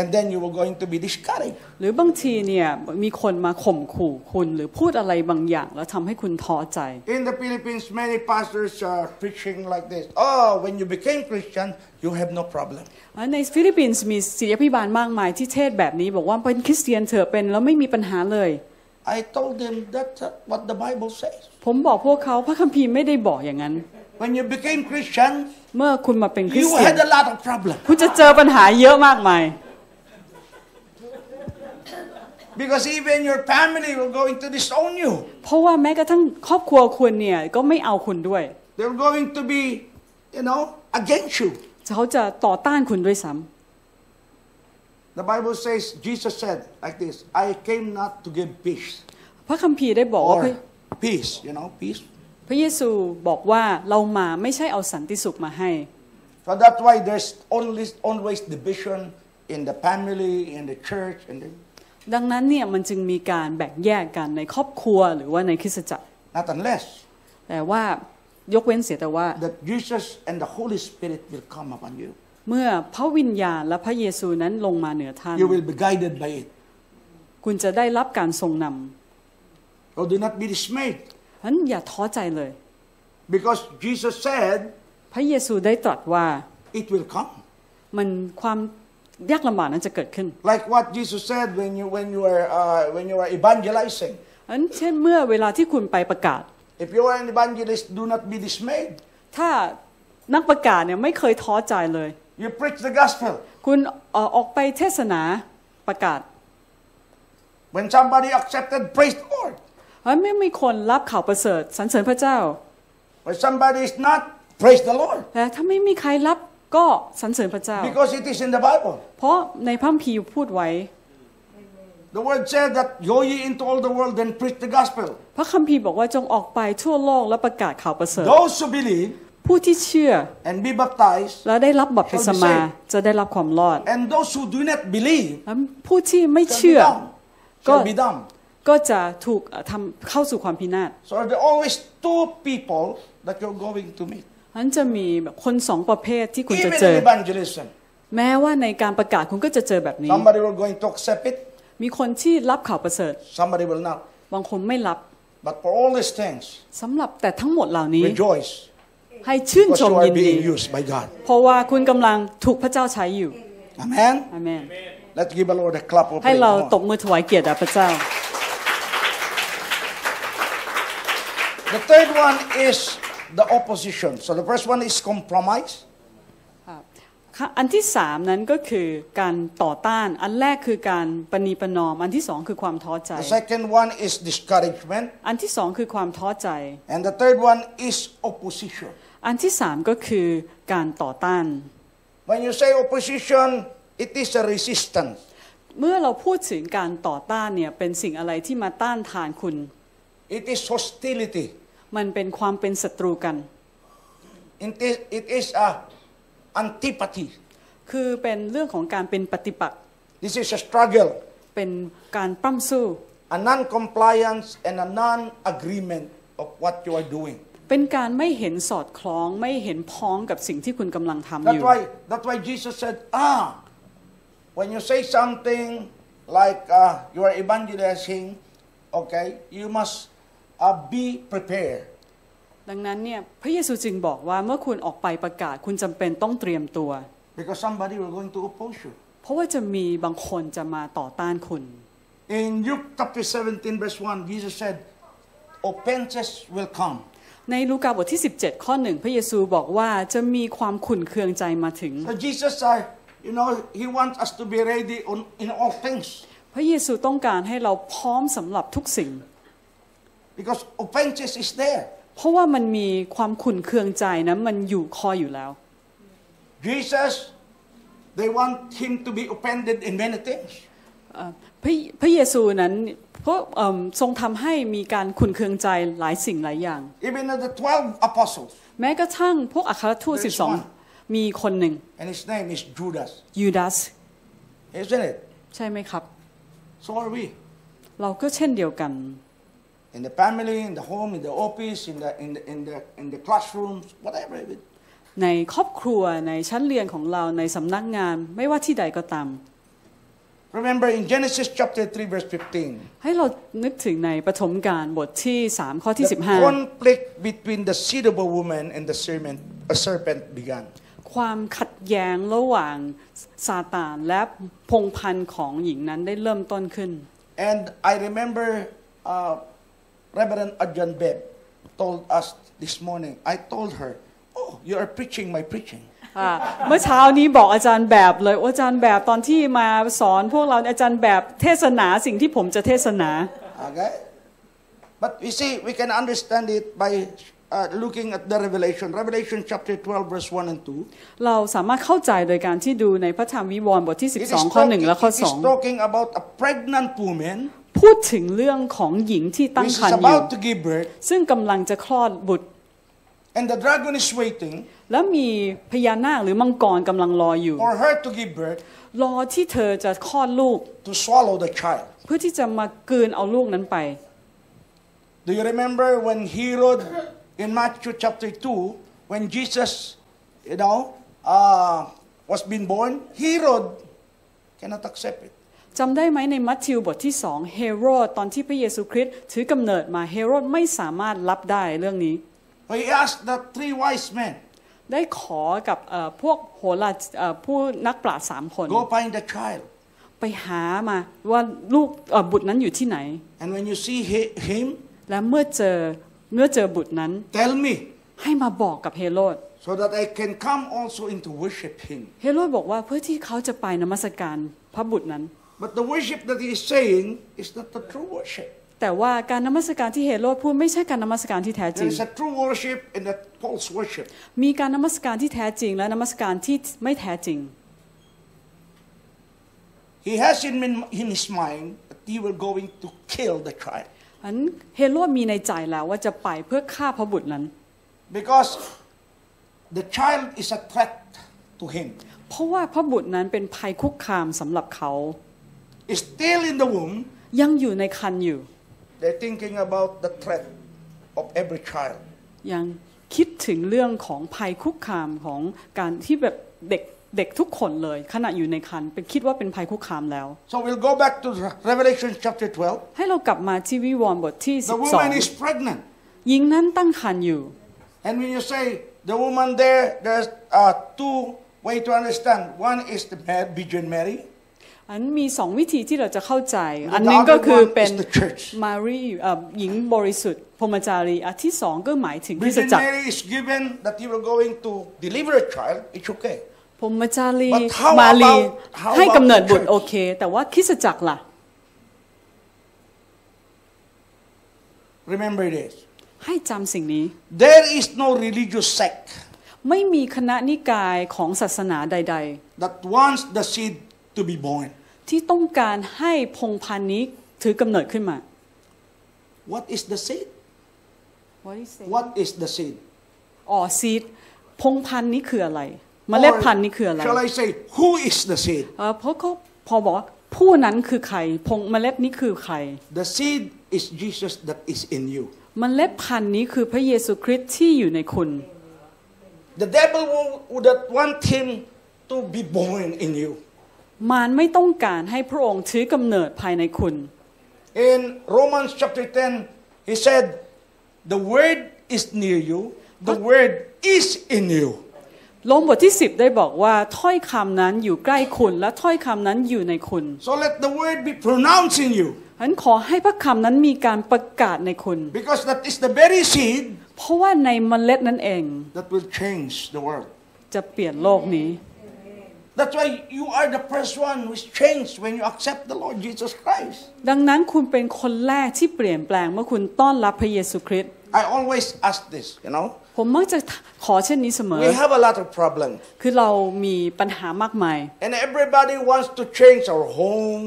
And then you were going to be discouraged. หรือบางทีเนี่ยมีคนมาข่มขู่คุณ หรือพูดอะไรบางอย่าง แล้วทำให้คุณท้อใจ In the Philippines, many pastors are preaching like this. Oh, when you became Christian, you have no problem. ในฟิลิปปินส์มีศิริยาพิบาลมากมายที่เทศแบบนี้ บอกว่าเป็นคริสเตียนเถอะเป็นแล้วไม่มีปัญหาเลย I told them that's uh, what the Bible says. ผมบอกพวกเขาพระคัมภีร์ไม่ได้บอกอย่างนั้น When you became Christian, เมื่อคุณมาเป็นคริส you เตียน had a lot of problems คุณจะเจอปัญหาเยอะมากมาย because even your family were going to disown you. เพราะว่าแม้กระทั่งครอบครัวคุณเนี่ยก็ไม่เอาคุณด้วย They're going to be, you know, against you. เขาจะต่อต้านคุณด้วยซ้ The Bible says, Jesus said like this I came not to give peace. ำพระคัมภีร์ได้บอกว่าพ Or ระ peace, you know, peace. พระเยซูบอกว่าเรามาไม่ใช่เอาสันติสุขมาให้ So that's why there's always, always division in the family, in the church, and the, ดังนั้นเนี่ยมันจึงมีการแบ่งแยกกันในครอบครัวหรือว่าในคริสตจักร not unless แต่ว่ายกเว้นเสียแต่ว่า that Jesus and the Holy Spirit will come upon you. เมื่อพระวิญญาณและพระเยซูนั้นลงมาเหนือท่าน You will be guided by it. คุณจะได้รับการทรงน So do not be dismayed. ำฉะนั้นอย่าท้อใจเลย Because Jesus said, พระเยซูได้ตรัสว่า it will come. มันความยากลำบากนั้นจะเกิดขึ้น Like what Jesus said when you, when you, are, uh, when you are evangelizing. อันเช่นเมื่อเวลาที่คุณไปประกาศ If you are an evangelist, do not be dismayed. ถ้านักประกาศเนี่ยไม่เคยท้อใจเลย You preach the gospel. คุณเอ่อออกไปเทศนาประกาศ When somebody accepted, praise the Lord. เอ้ยไม่มีคนรับข่าวประเสริฐสรรเสริญพระเจ้า When somebody is not, praise the Lord. แต่ถ้าไม่มีใครรับก็สรรเสริญพระเจ้า Because it is in the Bible. เพราะในพระคัมภีร์พูดไว้ The word said that go ye into all the world and preach the gospel. พระคัมภีร์บอกว่าจงออกไปทั่วโลกและประกาศข่าวประเสริฐ Those who believe ผู้ที่เชื่อ and be baptized, และได้รับบัพติศมา Shall be จะได้รับความรอด and those who do not believe และผู้ที่ไม่ shall เชื่ be อ damned. Shall be damned. ก็จะถูกเอ่อทำเข้าสู่ความพินาศ So there are always two people that you're going to meet. นั้นจะมีแบบคนสองประเภทที่คุณจะ Even เจอ in evangelism. แม้ว่าในการประกาศคุณก็จะเจอแบบนี้ Somebody will going to accept it, มีคนที่รับข่าวประเสริฐ somebody will not. บางคนไม่รับ But for all these things, สำหรับแต่ทั้งหมดเหล่านี้ rejoice ให้ชื่น because ชม you are ยินดี being used by God. เพราะว่าคุณกำลังถูกพระเจ้าใช้อยู่ Amen. อาเมน Let's give the Lord a clap of ให้ praise. เรา Come on. ตบมือถวายเกียรติแด่พระเจ้า The third one is the opposition. So the first one is compromise. ค่ะอันที่สามนั้นก็คือการต่อต้าน อันแรกคือการปณีประนอม อันที่สองคือความท้อใจ The second one is discouragement. อันที่สองคือความท้อใจ And the third one is opposition. อันที่สามก็คือการต่อต้าน When you say opposition, it is a resistance. เมื่อเราพูดถึงการต่อต้านเนี่ยเป็นสิ่งอะไรที่มาต้านทานคุณ It is hostility. มันเป็นความเป็นศัตรูกัน It is, it is a antipathy. คือเป็นเรื่องของการเป็นปฏิปักษ์ This is a struggle, เป็นการปล้ำสู้ a non-compliance and a non-agreement of what you are doing. เป็นการไม่เห็นสอดคล้องไม่เห็นพ้องกับสิ่งที่คุณกำลังทำอ That's ยู่ why, that's why Jesus said, ah, when you say something like uh, you are evangelizing, okay, you must uh, be prepared. ดังนั้นเนี่ยพระเยซูจึงบอกว่าเมื่อคุณออกไปประกาศคุณจำเป็นต้องเตรียมตัว Because somebody will going to oppose you. เพราะว่าจะมีบางคนจะมาต่อต้านคุณ In Luke chapter 17, verse 1, Jesus said, offenses will come. ในลูกาบทที่ 17 ข้อหนึ่งพระเยซูบอกว่าจะมีความขุ่นเคืองใจมาถึง So Jesus, uh, you know, he wants us to be ready on, in all things. พระเยซูต้องการให้เราพร้อมสำหรับทุกสิ่ง Because offenses is there. เพราะว่ามันมีความขุ่นเคืองใจนะมันอยู่คอยอยู่แล้ว Jesus, they want him to be offended in many things. เอ่อพระพระเยซูนั้นเพราะเอิ่มทรงทำให้มีการขุ่นเคืองใจหลายสิ่งหลายอย่าง Even the 12 apostles, แม้กระทั่งพวกอัครทูต There is 12 มีคนหนึ่ง and his name is Judas. ยูดาส Isn't it? ใช่ไหมครับ So are we. เราก็เช่นเดียวกัน In the family, in the home, in the office, in the, in the, in the, in the classrooms, whatever. it is. ในครอบครัวในชั้นเรียนของเราในสำนักงานไม่ว่าที่ใดก็ตาม Remember in Genesis chapter 3, verse 15, ให้เรานึกถึงในปฐมกาลบทที่ 3 ข้อที่ the conflict between the seed of a woman and the serpent, a serpent began. 15 ความขัดแย้งระหว่างซาตานและพงพันธ์ของหญิงนั้นได้เริ่มต้นขึ้น And I remember uh, Reverend Ajahn Beb told us this morning, I told her, Oh, you are preaching my preaching. อ่าเมื่อเช้านี้บอกอาจารย์แบบเลยว่าอาจารย์แบบตอนที่มาสอนพวกเราอาจารย์แบบเทศนาสิ่งที่ผมจะเทศนา Okay? But you see, we can understand it by uh, looking at the Revelation. Revelation chapter 12, verse 1 and 2. เราสามารถเข้าใจโดยการที่ดูในพระธรรมวิวรณ์บทที่ It is, 12 ข้อ talking, 1 และข้อ it is talking about a pregnant woman 2 พูดถึงเรื่องของหญิงที่ตั้ง which คร is รภ์อยู่ about to give birth, ซึ่งกำลังจะคลอดบุตร and the dragon is waiting แล้วมีพญานาคหรือมังกรกำลังรออยู่ for her to give birth รอที่เธอจะคลอดลูก to swallow the child. เพื่อที่จะมากลืนเอาลูกนั้นไป Do you remember when Herod in Matthew chapter 2, when Jesus, you know, uh, was being born, Herod cannot accept it. จำได้ไหมในมัทธิวบทที่สองเฮโรดตอนที่พระเยซูคริสต์ถือกำเนิดมาเฮโรดไม่สามารถรับได้เรื่องนี้ He asked the three wise men, ได้ขอกับเอ่อพวกโหราเอ่อผู้นักปราชญ์สามคน go find the child. ไปหามาว่าลูกเอ่อบุตรนั้นอยู่ที่ไหน And when you see hi- him, และเมื่อเจอเมื่อเจอบุตรนั้น tell me ให้มาบอกกับเฮโรด so that I can come also into worship him. เฮโรดบอกว่าเพื่อที่เขาจะไปนมัสการพระบุตรนั้น But the worship that he is saying is not the true worship. แต่ว่าการนมัสการที่เฮโรดพูดไม่ใช่การนมัสการที่แท้จริ There ง is a true worship and a false worship. มีการนมัสการที่แท้จริงและนมัสการที่ไม่แท้จริง He has in, in his mind that he will going to kill the child. อันเฮโรดมีในใจแล้วว่าจะไปเพื่อฆ่าพระบุตรนั้น Because the child is a threat to him. เพราะว่าพระบุตรนั้นเป็นภัยคุกคามสำหรับเขา Is still in the womb, ยังอยู่ในคันอยู่ they're thinking about the threat of every child. ยังคิดถึงเรื่องของภัยคุกคามของการที่แบบเด็กเด็กทุกคนเลย ขณะอยู่ในคันเป็นคิดว่าเป็นภัยคุกคามแล้ว So we'll go back to Revelation chapter 12. ให้เรากลับมาที่วิวรณ์บทที่ The woman is 12 pregnant. หญิงนั้นตั้งคันอยู่ And when you say the woman there, there's uh, two way to understand. One is the Mad Virgin Mary. อันมีสองวิธีที่เราจะเข้าใจ The อันหนึงก็ other คือ one เป็น is the church. มารีเอ่อหญิงบริสุทธิ์พรหมจารีอันที่สองก็หมายถึงคริสต Virgin จักร Mary is given that you were going to deliver a child. It's okay. พรหมจารี But how มารี about- how ให้ about กำเนิด the บุตร church? โอเค แต่ว่าคริสตจักรล่ะ Remember this. ให้จำสิ่งนี้ There is no religious sect ไม่มีคณะนิกายของศาสนาใด that wants the seed to be born. ๆที่ต้องการให้พงพันธุ์นี้ถือกำเนิดขึ้นมา What is the seed? What is it? What is the seed? อ๋อซีดพงพันธุ์นี้คืออะไรเมล็ดพันธุ์นี้คืออะไร shall I say, who is the seed? เอ่อเพราะเขาพอบอกว่าผู้นั้นคือใคร พงเมล็ดนี้คือใคร The seed is Jesus that is in you. เมล็ดพันธุ์นี้คือพระเยซูคริสต์ที่อยู่ในคุณ The devil will- would not want him to be born in you. มารไม่ต้องการให้พระองค์ถือกำเนิดภายในคุณ In Romans chapter 10, he said, The word is near you, the word is in you. ลงบทที่ 10 ได้บอกว่าถ้อยคำนั้นอยู่ใกล้คุณและถ้อยคำนั้นอยู่ในคุณ So let the word be pronounced in you, ฉะนั้นขอให้พระคำนั้นมีการประกาศในคุณ because that is the very seed เพราะว่าในเมล็ดนั้นเอง that will change the world. จะเปลี่ยนโลกนี้ That's why you are the first one who is changed when you accept the Lord Jesus Christ. ดังนั้นคุณเป็นคนแรกที่เปลี่ยนแปลงเมื่อคุณต้อนรับพระเยซูคริสต์ I always ask this, you know. ผมมักจะขอเช่นนี้เสมอ We have a lot of problems. คือเรามีปัญหามากมาย And everybody wants to change our home,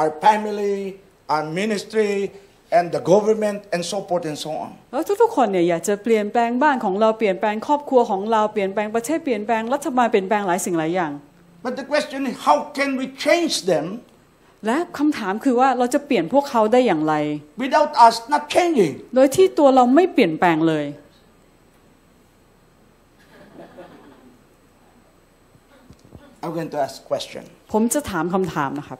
our family, our ministry, and the government, and so forth and so on. แล้วทุกๆคนเนี่ยอยากจะเปลี่ยนแปลงบ้านของเราเปลี่ยนแปลงครอบครัวของเราเปลี่ยนแปลงประเทศเปลี่ยนแปลงรัฐบาลเปลี่ยนแปลงหลายสิ่งหลายอย่าง But the question is, how can we change them และคำถามคือว่าเราจะเปลี่ยนพวกเขาได้อย่างไร without us not changing? โดยที่ตัวเราไม่เปลี่ยนแปลงเลย I'm going to ask a question. ผมจะถามคำถามนะครับ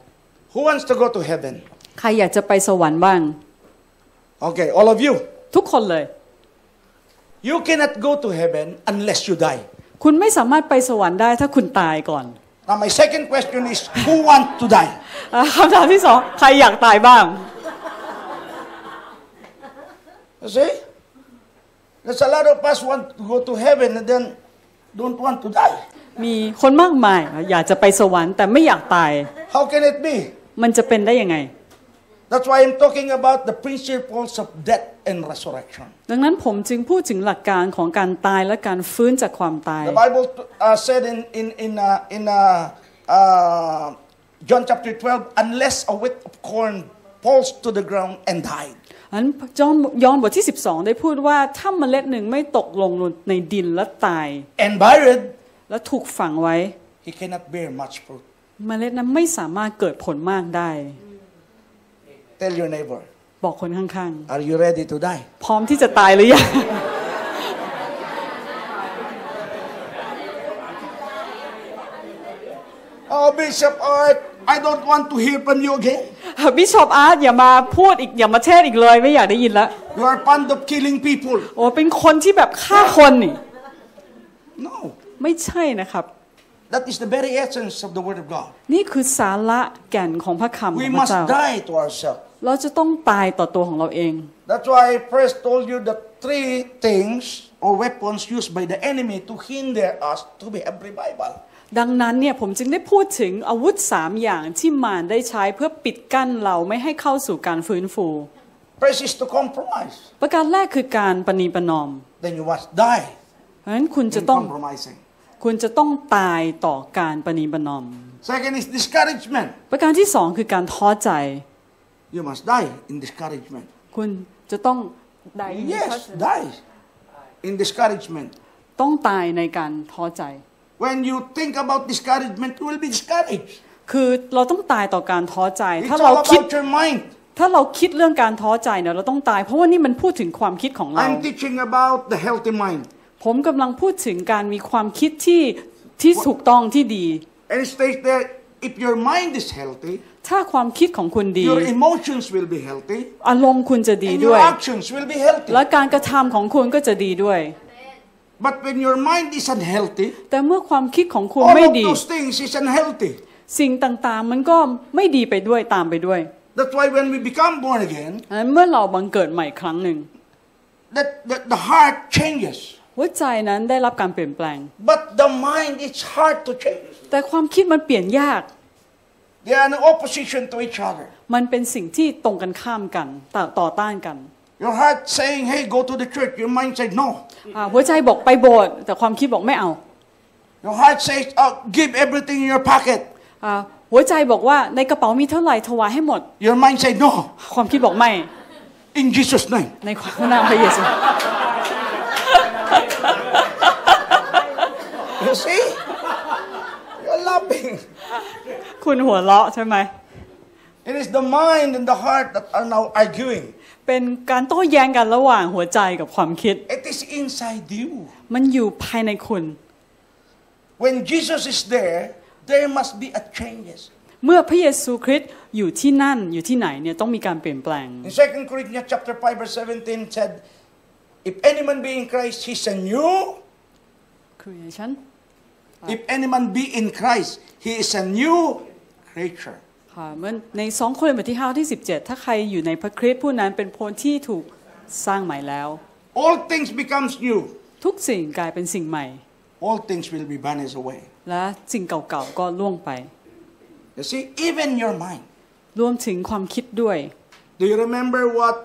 Who wants to go to heaven? ใครอยากจะไปสวรรค์บ้าง Okay, all of you. ทุกคนเลย You cannot go to heaven unless you die. คุณไม่สามารถไปสวรรค์ได้ถ้าคุณตายก่อน Now, my second question is who want to die? อะคำถามที่สองใครอยากตายบ้าง You see? There's a lot of us want to go to heaven and then don't want to die. มีคนมากมายอยากจะไปสวรรค์แต่ไม่อยากตาย How can it be? มันจะเป็นได้ยังไง That's why I'm talking about the principles of death and resurrection. ดังนั้นผมจึงพูดถึงหลักการของการตายและการฟื้นจากความตาย The Bible uh, said in in in uh, in uh, uh, John chapter 12, unless a whit of corn falls to the ground and died, อันจอห์นยอห์นบทที่ 12 ได้พูดว่าถ้าเมล็ดหนึ่งไม่ตกลงในดินและตาย and buried, และถูกฝังไว้ he cannot bear much fruit. เมล็ดนั้นไม่สามารถเกิดผลมากได้ Tell your neighbor, บอกคนข้าง are you ready to die? ๆ พร้อมที่จะตายหรือยัง Oh, Bishop, oh, I don't want to hear from you again. บิชอปอาร์ตอย่ามาพูดอีกอย่ามาเทศอีกเลยไม่อยากได้ยินแล้ว You are fond of killing people. โอ้เป็นคนที่แบบฆ่าคนนี่ No, ไม่ใช่นะครับ that is the very essence of the Word of God. นี่คือสาระแก่นของพระคำข We องพระ must เจ้า die to ourselves. เราจะต้องตายต่อตัวของเราเอง That's why I first told you the three things or weapons used by the enemy to hinder us to be a revival. ดังนั้นเนี่ยผมจึงได้พูดถึงอาวุธสามอย่างที่มารได้ใช้เพื่อปิดกั้นเราไม่ให้เข้าสู่การฟื้นฟู First is to compromise. ประการแรกคือการประนีประนอม Then you must die เพราะฉะนั้นคุณจะ in ต้อง compromising. คุณจะต้องตายต่อการประนีประนอม Second is discouragement. ประการที่สองคือการท้อใจ You must die in discouragement. คุณจะต้องตาย Yes, die in discouragement. ต้องตายในการท้อใจ When you think about discouragement, you will be discouraged. คือเราต้องตายต่อการท้อใจ It's ถ้าเรา all คิด about your mind. ถ้าเราคิดเรื่องการท้อใจเนี่ยเราต้องตาย เพราะว่านี่มันพูดถึงความคิดของเรา I'm teaching about the healthy mind. ผมกำลังพูดถึงการมีความคิดที่ที่ถูกต้องที่ดี And it states there, if your mind is healthy, ถ้าความคิดของคุณดี your emotions will be healthy, อารมณ์คุณจะดี and ด้ your วย actions will be healthy. และการกระทำของคุณก็จะดีด้วย But when your mind is unhealthy, แต่เมื่อความคิดของคุณ all ไม่ of ดี those things is unhealthy. สิ่งต่างๆ มันก็ไม่ดีไปด้วยตามไปด้วย That's why when we become born again, ดังนั้นเมื่อเราบังเกิดใหม่ครั้งหนึ่ง that, that the heart changes. หัวใจนั้นได้รับการเปลี่ยนแปลง But the mind is hard to change. แต่ความคิดมันเปลี่ยนยาก They are in opposition to each other. มันเป็นสิ่งที่ตรงกันข้ามกันต่อต่อต้านกัน Your heart saying, hey, go to the church. Your mind said, no. อ่าหัวใจบอกไปโบสถ์แต่ความคิดบอกไม่เอา Your heart says, oh, give everything in your pocket. อ่าหัวใจบอกว่าในกระเป๋ามีเท่าไหร่ถวายให้หมด Your mind said, no. ความคิดบอกไม่ In Jesus' name. ในความนามพระเยซู You see? You're laughing. คุณหัวเราะใช่ไหม It is the mind and the heart that are now arguing. เป็นการโต้แย้งกันระหว่างหัวใจกับความคิด It is inside you. มันอยู่ภายในคุณ When Jesus is there, there must be a changes. เมื่อพระเยซูคริสต์อยู่ที่นั่นอยู่ที่ไหนเนี่ยต้องมีการเปลี่ยนแปลง In 2 Corinthians chapter 5 verse 17 said, If any man be in Christ, he's a new. creation If any man be in Christ, he is a new creature. ค่ะเมื่อใน2โครินธ์บทที่5ที่ 17 ถ้าใครอยู่ในพระคริสต์ผู้นั้นเป็นคนที่ถูกสร้างใหม่แล้ว All things becomes new. ทุกสิ่งกลายเป็นสิ่งใหม่ All things will be banished away. และสิ่งเก่าๆก็ล่วงไป You see, even your mind. รวมถึงความคิดด้วย Do you remember what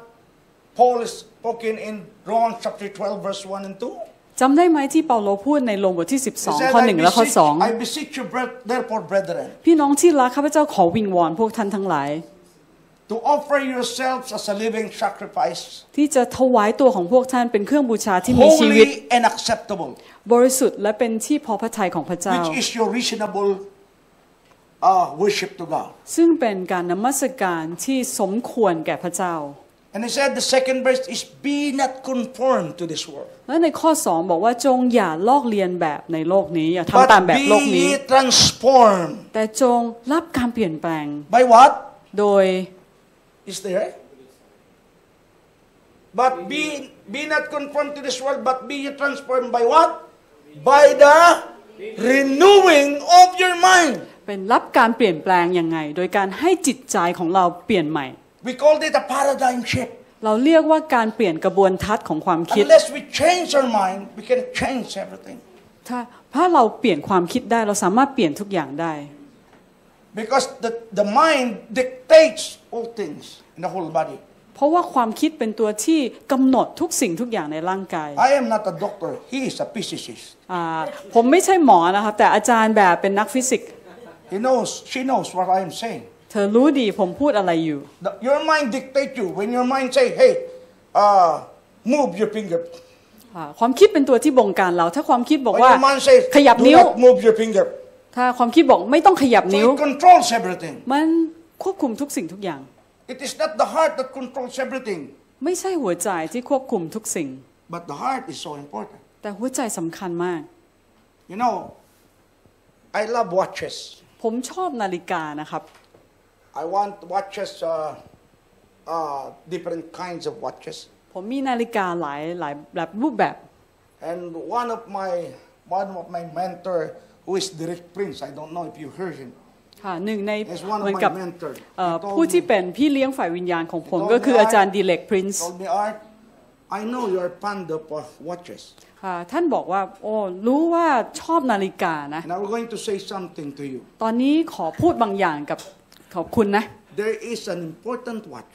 Paul is spoken in Romans chapter 12 verse 1 and 2? จำได้ไหมที่เปาโลพูดในโรมบทที่ He 12 said, ข้อ I 1และข้อ beseech, I beseech you, bre- therefore, brethren, 2พี่น้องที่รักข้าพเจ้าขอวิงวอนพวกท่านทั้งหลาย to offer yourselves as a living sacrifice, ที่จะถวายตัวของพวกท่านเป็นเครื่องบูชาที่มีชีวิต holy and acceptable, บริสุทธิ์และเป็นที่พอพระทัยของพระเจ้า which is your reasonable uh, worship to God. ซึ่งเป็นการนมัสการที่สมควรแก่พระเจ้า And he said the second verse is be not conformed to this world. แล้วในข้อสองบอกว่าจงอย่าลอกเลียนแบบในโลกนี้อย่า But ทำตามแบบโลก be นี้ ye transformed. แต่จงรับการเปลี่ยนแปลง By what? โดย Is there? But be, be not conformed to this world, but be ye transformed by what? By the renewing of your mind. เป็นรับการเปลี่ยนแปลงยังไง โดยการให้จิตใจของเราเปลี่ยนใหม่ We call it a paradigm shift. เราเรียกว่าการเปลี่ยนกระบวนทัศน์ของความคิด Unless we change our mind, we can change everything. ถ้าถ้าเราเปลี่ยนความคิดได้เราสามารถเปลี่ยนทุกอย่างได้ Because the, the mind dictates all things in the whole body. เพราะว่าความคิดเป็นตัวที่กำหนดทุกสิ่งทุกอย่างในร่างกาย I am not a doctor, he is a physicist. อ่าผมไม่ใช่หมอนะครับแต่อาจารย์แบบเป็นนักฟิสิกส์ He knows, she knows what I am saying. เธอรู้ดีผมพูดอะไรอยู่ The, your mind dictates you. When your mind say, hey, uh, move your finger. อ่าความคิดเป็นตัวที่บงการเรา ถ้าความคิดบอก When ว่า your mind says, ขยับ do นิ้ว not move your finger. ถ้าความคิดบอกไม่ต้องขยับ So นิ้ว it controls everything. มันควบคุมทุกสิ่งทุกอย่าง It is not the heart that controls everything, ไม่ใช่หัวใจที่ควบคุมทุกสิ่ง but the heart is so important. แต่หัวใจสำคัญมาก You know, I love watches. ผมชอบนาฬิกานะครับ I want watches, uh, uh, different kinds of watches. ผมมีนาฬิกาหลายหลายแบบรูปแบบ And one of my one of my mentor, who is Derek Prince, I don't know if you heard him. ค่ะหนึ่งใน He's one เห of มือน my กับ mentors. เอ่อ He told ผู้ที่ me- เป็นพี่เลี้ยงฝ่ายวิญญาณของผม He told ก็คือ me, อาจารย์ "Art, ดีเล็กพรินซ์ told me, Art, I know you're fond of uh, watches, ท่านบอกว่าโอ้รู้ว่าชอบนาฬิกานะ and I'm going to say something to you. ตอนนี้ขอพูดบางอย่างกับ ขอบคุณนะ There is an important watch.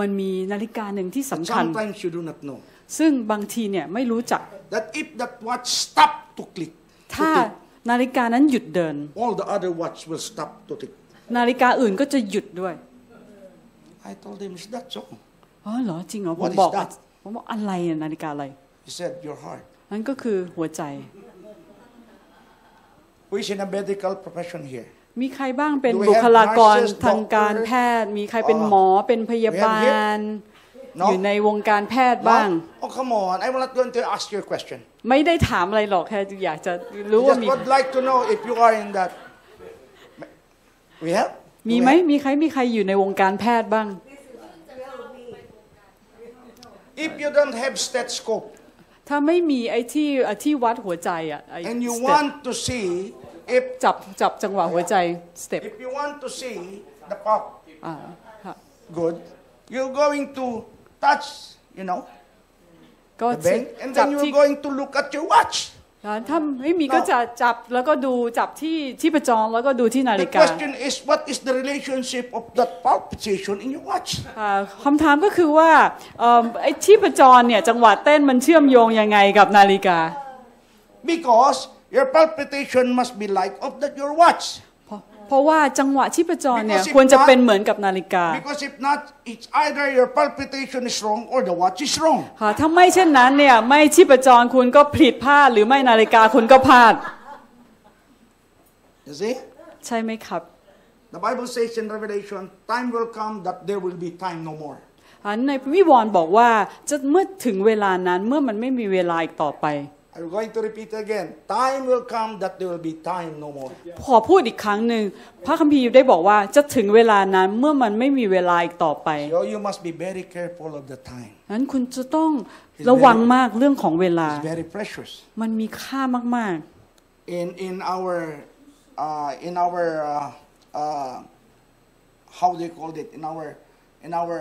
มันมีนาฬิกาหนึ่งที่ that สำคัญ Sometimes you do not know ซึ่งบางทีเนี่ยไม่รู้จัก that if that watch stop to click, to ถ้า tick, นาฬิกานั้นหยุดเดิน all the other watch will stop to tick. นาฬิกาอื่นก็จะหยุดด้วย I told him, is that so? อ๋อเหรอจริงเหรอผ What ม is บอก that? ผมบอกอะไรอะนาฬิกาอะไร He said, your heart. นั่นก็คือหัวใจ Who is in a medical profession here? มีใครบ้างเป็น Do we บุ have คลากร nurses, ทางการ doctors? แพทย์ มีใครเป็น Uh, หมอเป็นพยาบา we ล No? อยู่ในวงการแพทย์บ้าง No? Oh, come on. I'm not going to ask you a question. ไม่ได้ถามอะไรหรอกแค่อยากจะรู้ I ว่า just มี would like to know if you are in that. We have? Do มี we ไหม have? มีใครมีใครอยู่ในวงการแพทย์บ้าง If you don't have stethoscope ถ้าไม่มีไอ้ที่ไอ้ที่วัดหัวใจอะไอ้ and you step want to see if จับจับจังหวะหัวใจสเต็ป if you want to see the pop อ่าค่ะ good, you're going to touch, you know, ก็ the bank, and จับ then ที่ you're going to look at your watch. ถ้าไม่มีก็จะจับแล้วก็ดูจับที่ที่ประจรแล้วก็ดูที่นา The ฬิกา question is, what is the relationship of that palpitation in your watch? อ่าคำถามก็คือว่าเอิ่มไอ้ที่ประจรเนี่ยจังหวะเต้นมันเชื่อมโยงยังไงกับนาฬิกา Because your palpitation must be like of that your watch. เพราะเพราะว่าจังหวะที่ประจรเนี่ย Because if ควรจะ not- เป็นเหมือนกับนาฬิกา Because if not, it's either your palpitation is wrong or the watch is wrong. ค่ะถ้าไม่เช่นนั้นเนี่ยไม่ที่ประจรคุณก็ผิดพลาดหรือไม่นาฬิกาคุณก็พลาด You see? ใช่ไหมครับ The Bible says in Revelation, time will come that there will be time no more. อันในวิวรณ์บอกว่าจะเมื่อถึงเวลานั้นเมื่อมันไม่มีเวลาอีกต่อไป I'm going to repeat again. Time will come that there will be time no more. ขอพูดอีกครั้งหนึ่งพระคัมภีร์ได้บอกว่าจะถึงเวลานั้นเมื่อมันไม่มีเวลาอีกต่อไป So you must be very careful of the time. นั้นคุณจะต้องระวังมากเรื่องของเวลา It's very precious. มันมีค่ามาก In in our uh, in our uh, uh, how do you call it? In our in our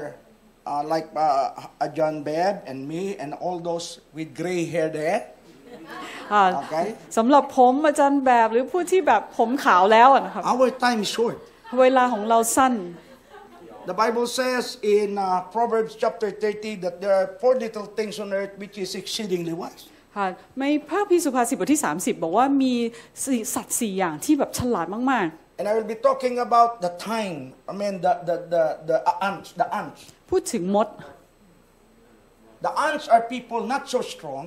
uh, like uh, uh, John Bebb and me and all those with gray hair there. ๆอ่า Okay. สำหรับผมอาจารย์แบบหรือผู้ที่แบบผมขาวแล้วอะนะครับ Our time is short. เวลาของเราสั้น The Bible says in uh, Proverbs chapter 30 that there are four little things on earth which is exceedingly wise. ค่ะในพระพิสุภาษิตบทที่ 30 บอกว่ามีสี่สัตว์สี่อย่างที่แบบฉลาดมาก And I will be talking about the time. I mean the the the, the ants. The ants. ๆพูดถึงมด The ants are people not so strong,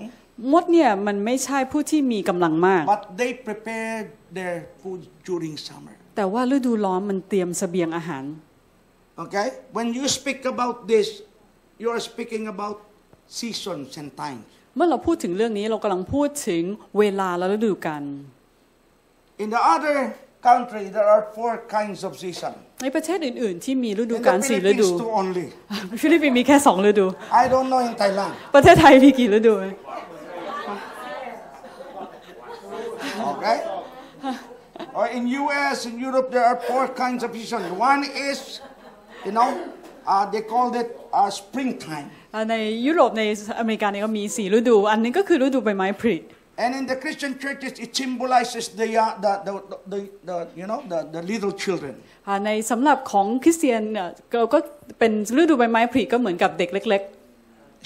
มดเนี่ยมันไม่ใช่ผู้ที่มีกำลังมาก but they prepare their food during summer. แต่ว่าฤดูร้อนมันเตรียมเสบียงอาหาร Okay? When you speak about this you are speaking about seasons and times. เมื่อเราพูดถึงเรื่องนี้เรากำลังพูดถึงเวลาและฤดูกาล In the other country, there are four kinds of season. ในประเทศอื่น ๆ ที่มีฤดู In กาล the สี่ฤดู Philippines, two only. ฟิลิปปินส์มีแค่สองฤดู I don't know in Thailand. ประเทศไทยมีกี่ฤดู Okay? or in U.S. in Europe, there are four kinds of season. One is, you know, uh, they called it uh, springtime. อ่าในยุโรปในอเมริกาเนี่ยก็มีสี่ฤดู อันหนึงก็คือฤดูใบไม้ผลิ And in the Christian churches, it symbolizes the, uh, the, the, the, the, you know, the, the little children. อ่าในสำหรับของคริสเตียนเนี่ยก็ก็เป็นฤดูใบไม้ผลิก็เหมือนกับเด็กเล็ก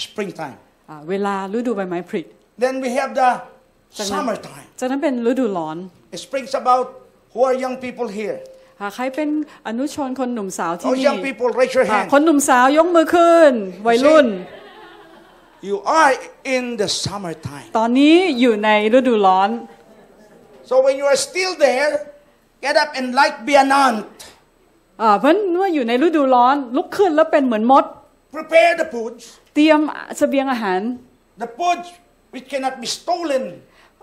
Springtime. ๆอ่าเวลาฤดูใบไม้ผลิ Then we have theจากนั้น summertime. จากนั้นเป็นฤดูร้อน It springs about who are young people here. อ่าใครเป็นอนุชนคนหนุ่มสาวที่ Oh, นี่ young people, raise your อ่า hand. คนหนุ่มสาวยกมือขึ้น วัยรุ่น You are in the summertime. ตอนนี้อยู่ในฤดูร้อน So when you are still there, get up and like be an ant. อ่าเพราะเมื่ออยู่ในฤดูร้อน ลุกขึ้นแล้วเป็นเหมือนมด Prepare the foods. เตรียมเสบียงอาหาร The foods which cannot be stolen.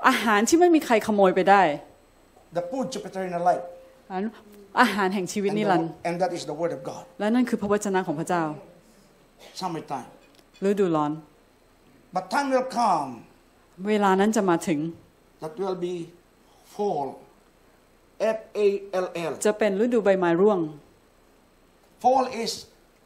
อาหารที่ไม่มีใครขโมยไปได้ The foods of eternal life. อันอาหารแห่งชีวิต And, นิ the- รันดร์ and that is the word of God. และนั่นคือพระวจนะของพระเจ้า Summertime. ฤดูร้อน But time will come เวลานั้นจะมาถึง that will be fall. F A L L. จะเป็นฤดูใบไม้ร่วง Fall is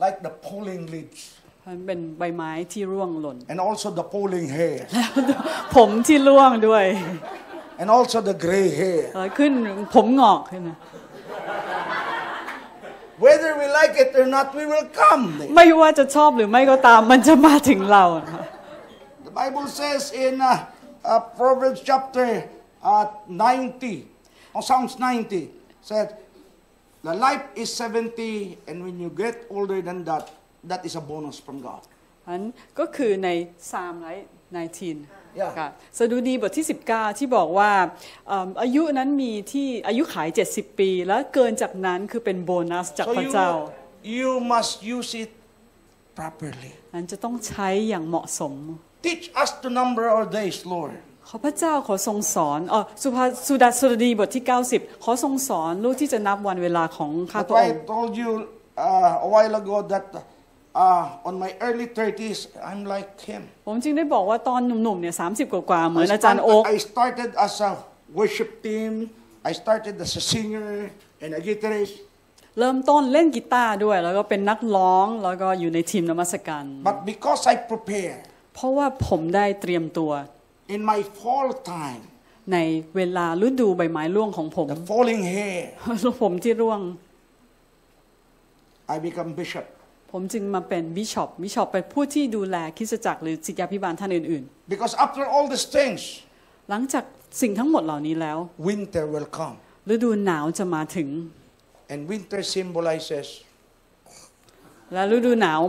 like the falling leaves มัน เป็นใบไม้ที่ร่วงหล่น and also the falling hair ผมที่ร่วงด้วย and also the gray hair. แล้วขึ้นผมงอกขึ้นนะ Whether we like it or not, we will come. there. ไม่ว่าจะชอบหรือไม่ก็ตามมันจะมาถึงเรานะคะ The Bible says in uh, uh, Proverbs chapter uh, 90, or Psalms 90, said, the life is 70, and when you get older than that, that is a bonus from God. อันก็คือในซามไร19 Yeah. ค่ะสดุดีบทที่ 19 ที่บอกว่าเอิ่มอายุนั้นมีที่อายุขาย 70 ปี แล้วเกินจากนั้นคือเป็นโบนัสจาก So พระเจ้า you, you must use it properly. นั้นจะต้องใช้อย่างเหมาะสม Teach us to number our days, Lord. ขอพระเจ้าขอทรงสอนอ๋อสุภาสุดาสดุดีบทที่ 90 ขอทรงสอนลูกที่จะนับวันเวลาของข้า That's พระอ why ง I ค์ told you uh, a while ago that uh, on my early 30s, I'm like him. ผมจึงได้บอกว่าตอนหนุ่มๆเนี่ย30กว่าๆเหมือน I อาจารย์ stand- โอ๊ก I started as a worship team. I started as a singer and a guitarist. เริ่มต้นเล่นกีตาร์ด้วย แล้วก็เป็นนักร้องแล้วก็อยู่ในทีมนมัสการ But because I prepare เพราะว่าผมได้เตรียมตัว in my fall time, ในเวลาฤดูใบไม้ร่วงของผม the falling hair, ผมที่ร่วง I become bishop. ผมจึงมาเป็นบิชอปบิชอปเป็นผู้ที่ดูแลคริสตจักรหรือศิษยาพิบาลท่านอื่น Because after all these things, ๆหลังจากสิ่งทั้งหมดเหล่านี้แล้ว winter will come. ฤดูหนาวจะมาถึง And winter symbolizes และฤดูหนาว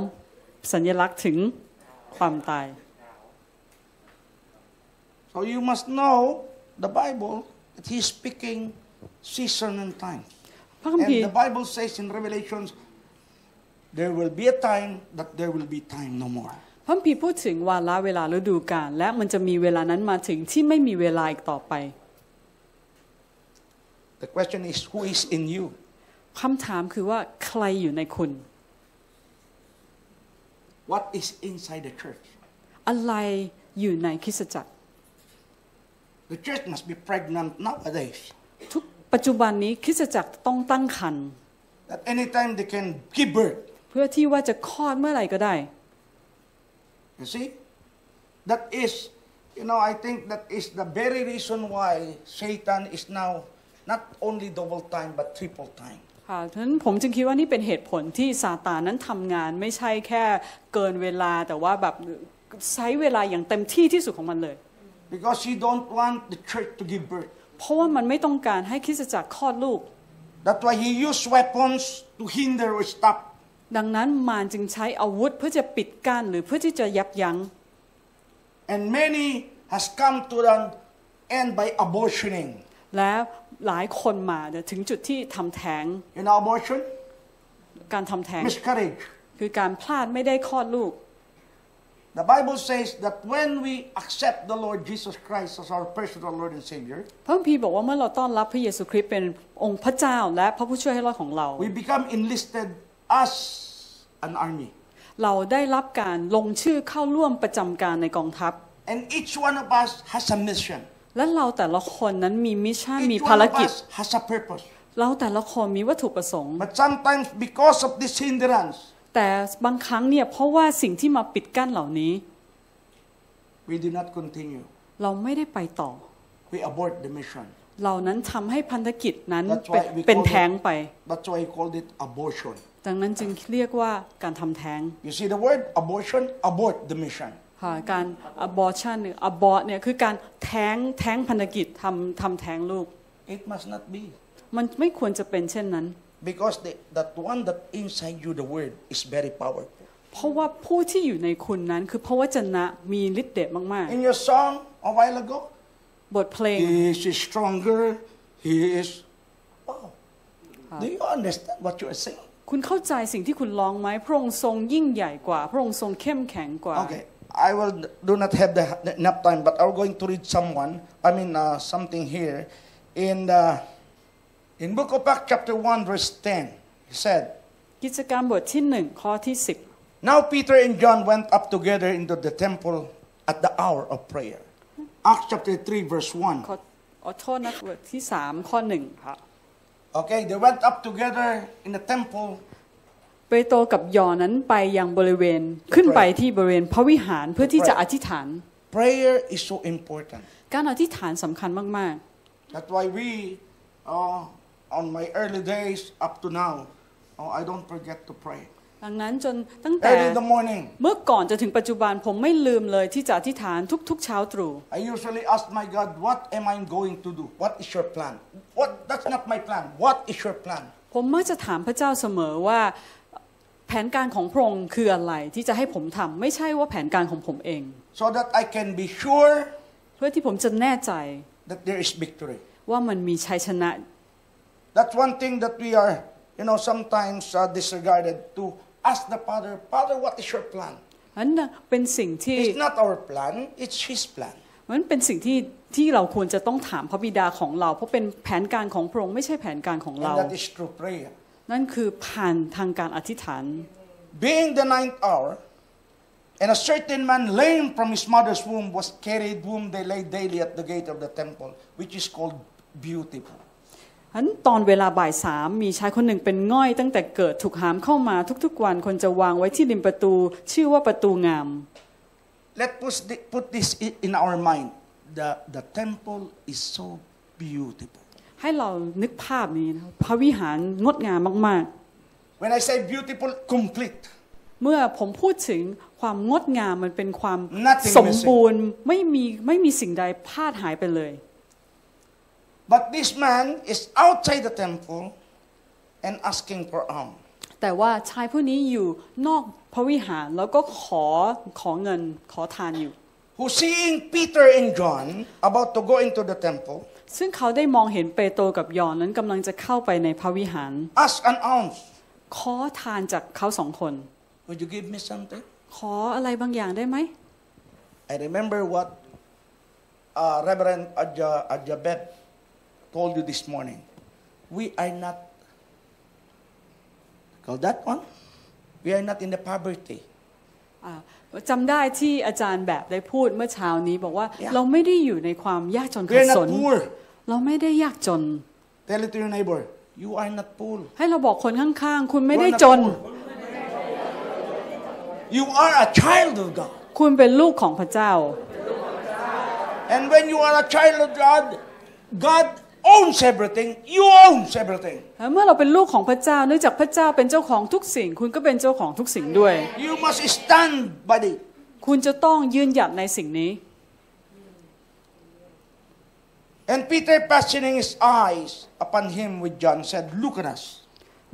สัญลักษณ์ถึงความตาย So you must know the Bible that He's speaking season and times. พระคัมภี And ร์ the Bible says in Revelations, there will be a time that there will be time no more. พระคัมภีร์พูดถึงวาระเวลาฤดูกาลและมันจะมีเวลานั้นมาถึงที่ไม่มีเวลาอีกต่อไป The question is, who is in you? คำถามคือว่าใครอยู่ในคุณ What is inside the church? อะไรอยู่ในคริสตจักร The church must be pregnant nowadays. ทุกปัจจุบันนี้คริสตจักรต้องตั้งครรภ์ That anytime they can give birth. เพื่อที่ว่าจะคลอดเมื่อไหร่ก็ได้ You see? That is, you know, I think that is the very reason why Satan is now not only double time but triple time. ค่ะฉะนั้นผมจึงคิดว่านี่เป็นเหตุผลที่ซาตานนั้นทำงานไม่ใช่แค่เกินเวลาแต่ว่าแบบใช้เวลาอย่างเต็มที่ที่สุดของมันเลย Because he don't want the church to give birth. เพราะว่ามันไม่ต้องการให้คริสตจักรคลอดลูก That's why he used weapons to hinder or stop. ดังนั้นมารจึงใช้อาวุธเพื่อจะปิดกั้นหรือเพื่อที่จะยับยั้ง And many has come to an end by abortioning. และหลายคนมาถึงจุดที่ทำแท้ง You know abortion? การทำแท้ง Miscarriage. คือการพลาดไม่ได้คลอดลูก The Bible says that when we accept the Lord Jesus Christ as our personal Lord and Savior, พระคัมภีร์บอกว่าเมื่อเราต้อนรับพระเยซูคริสต์เป็นองค์พระเจ้าและพระผู้ช่วยให้รอดของเรา we become enlisted as an army. เราได้รับการลงชื่อเข้าร่วมประจำการในกองทัพ And each one of us has a mission. และเราแต่ละคนนั้นมีมิชชั่นมี Each ภาร one of กิจ us has a purpose. เราแต่ละคนมีวัตถุประสงค์ But sometimes because of this hindrance, แต่บางครั้งเนี่ยเพราะว่าสิ่งที่มาปิดกั้นเหล่านี้ we do not continue. เราไม่ได้ไปต่อ We abort the mission. เหล่านั้นทำให้พันธกิจนั้น That's เป็น why we เป็น call แท้ง it- ไป That's why he called it abortion. ดังนั้นจึงเรียกว่าการทำแท้ง You see the word abortion, abort the mission. ค่ะการ abortion หรือ abort เนี่ยคือการแท้งแท้งพันธกิจทำทำแท้งลูก It must not be. มันไม่ควรจะเป็นเช่นนั้น Because the, that one that inside you, the word, is very powerful. เพราะว่าผู้ที่อยู่ในคุณนั้น คือพระวจนะมีฤทธิ์เดชมาก In your song a while ago, ๆบทเพลง he is stronger, he is. Wow. Do you understand what you are saying? คุณเข้าใจสิ่งที่คุณร้องไหมพระองค์ทรงยิ่งใหญ่กว่า พระองค์ทรงเข้มแข็งกว่า Okay, I will do not have the, the enough time, but I'm going to read someone. I mean uh, something here in uh, in Book of Acts chapter one verse ten. He said, กิจการบทที่หนึ่งข้อที่สิบ "Now Peter and John went up together into the temple at the hour of prayer." Acts chapter three verse one. ขอขอโทษนะบทที่สามข้อหนึ่งค่ะ Okay, they went up together in the temple เปโตรกับยอห์นนั้นไปยังบริเวณขึ้นไปที่บริเวณพระวิหารเพื่อที่จะอธิษฐาน Prayer is so important. การอธิษฐานสำคัญมาก That's why we, uh, on my early days up to now, oh, I don't forget to pray. ๆดังนั้นจนตั้งแต่ Early in the morning, เมื่อก่อนจะถึงปัจจุบันผมไม่ลืมเลยที่จะอธิษฐานทุกๆเช้าตรู่ I usually ask my God, what am I going to do? What is your plan? What? That's not my plan. What is your plan? ผมมักจะถามพระเจ้าเสมอว่าแผนการของพระองค์คืออะไรที่จะให้ผมทำไม่ใช่ว่าแผนการของผมเอง So that I can be sure เพื่อที่ผมจะแน่ใจ that there is victory. ว่ามันมีชัยชนะ That's one thing that we are, you know, sometimes uh, disregarded to ask the Father, Father, what is your plan? นั้นน่ะเป็นสิ่งที่ It's not our plan, it's His plan. มันเป็นสิ่งที่ที่เราควรจะต้องถามพระบิดาของเรา เพราะเป็นแผนการของพระองค์ไม่ใช่แผนการของเรา And that is through prayer. นั่นคือผ่านทางการอธิษฐาน Being the ninth hour, and a certain man lame from his mother's womb was carried, whom they laid daily at the gate of the temple, which is called Beautiful. ฉะนั้นตอนเวลาบ่ายสามมีชายคนหนึ่งเป็นง่อย ตั้งแต่เกิดถูกหามเข้ามาทุกๆวันคนจะวางไว้ที่ริมประตู ชื่อว่าประตูงาม Let's put, the, put this i- in our mind. The, the temple is so beautiful. ให้เรานึกภาพนี้นะพระวิหารงดงามมาก When I say beautiful, complete. ๆเมื่อผมพูดถึงความงดงามมันเป็นความ Nothing สมบูรณ์ไม่มีไม่มีสิ่งใดพลาดหายไปเลย But this man is outside the temple and asking for alms. แต่ว่าชายผู้นี้อยู่นอกพระวิหารแล้วก็ขอขอเงินขอทานอยู่ Who seeing Peter and John about to go into the temple, ซึ่งเขาได้มองเห็นเปโตรกับยอห์นนั้นกำลังจะเข้าไปในพระวิหาร ask an alms. ขอทานจากเขาสองคน Would you give me something? ขออะไรบางอย่างได้ไหม I remember what uh, Reverend Adja, Adjabet told you this morning. We are not, call that one? We are not in the poverty. อ่าจำได้ที่อาจารย์แบบได้พูดเมื่อเช้านี้บอกว่า Yeah. เราไม่ได้อยู่ในความยากจน We ขัด are ส not น poor. เราไม่ได้ยากจน Tell it to your neighbor. You are not poor. ให้เราบอกคนข้างๆ คุณไม่ You ได้ are not จน poor. You are a child of God. คุณเป็นลูกของพระเจ้า And when you are a child of God, God owns everything. You own everything. แล้วเมื่อเราเป็นลูกของพระเจ้าเนื่องจากพระเจ้าเป็นเจ้าของทุกสิ่ง คุณก็เป็นเจ้าของทุกสิ่งด้วย You must stand by it. คุณจะต้องยืนหยัดในสิ่งนี้ And Peter, fastening his eyes upon him with John, said, Look at us.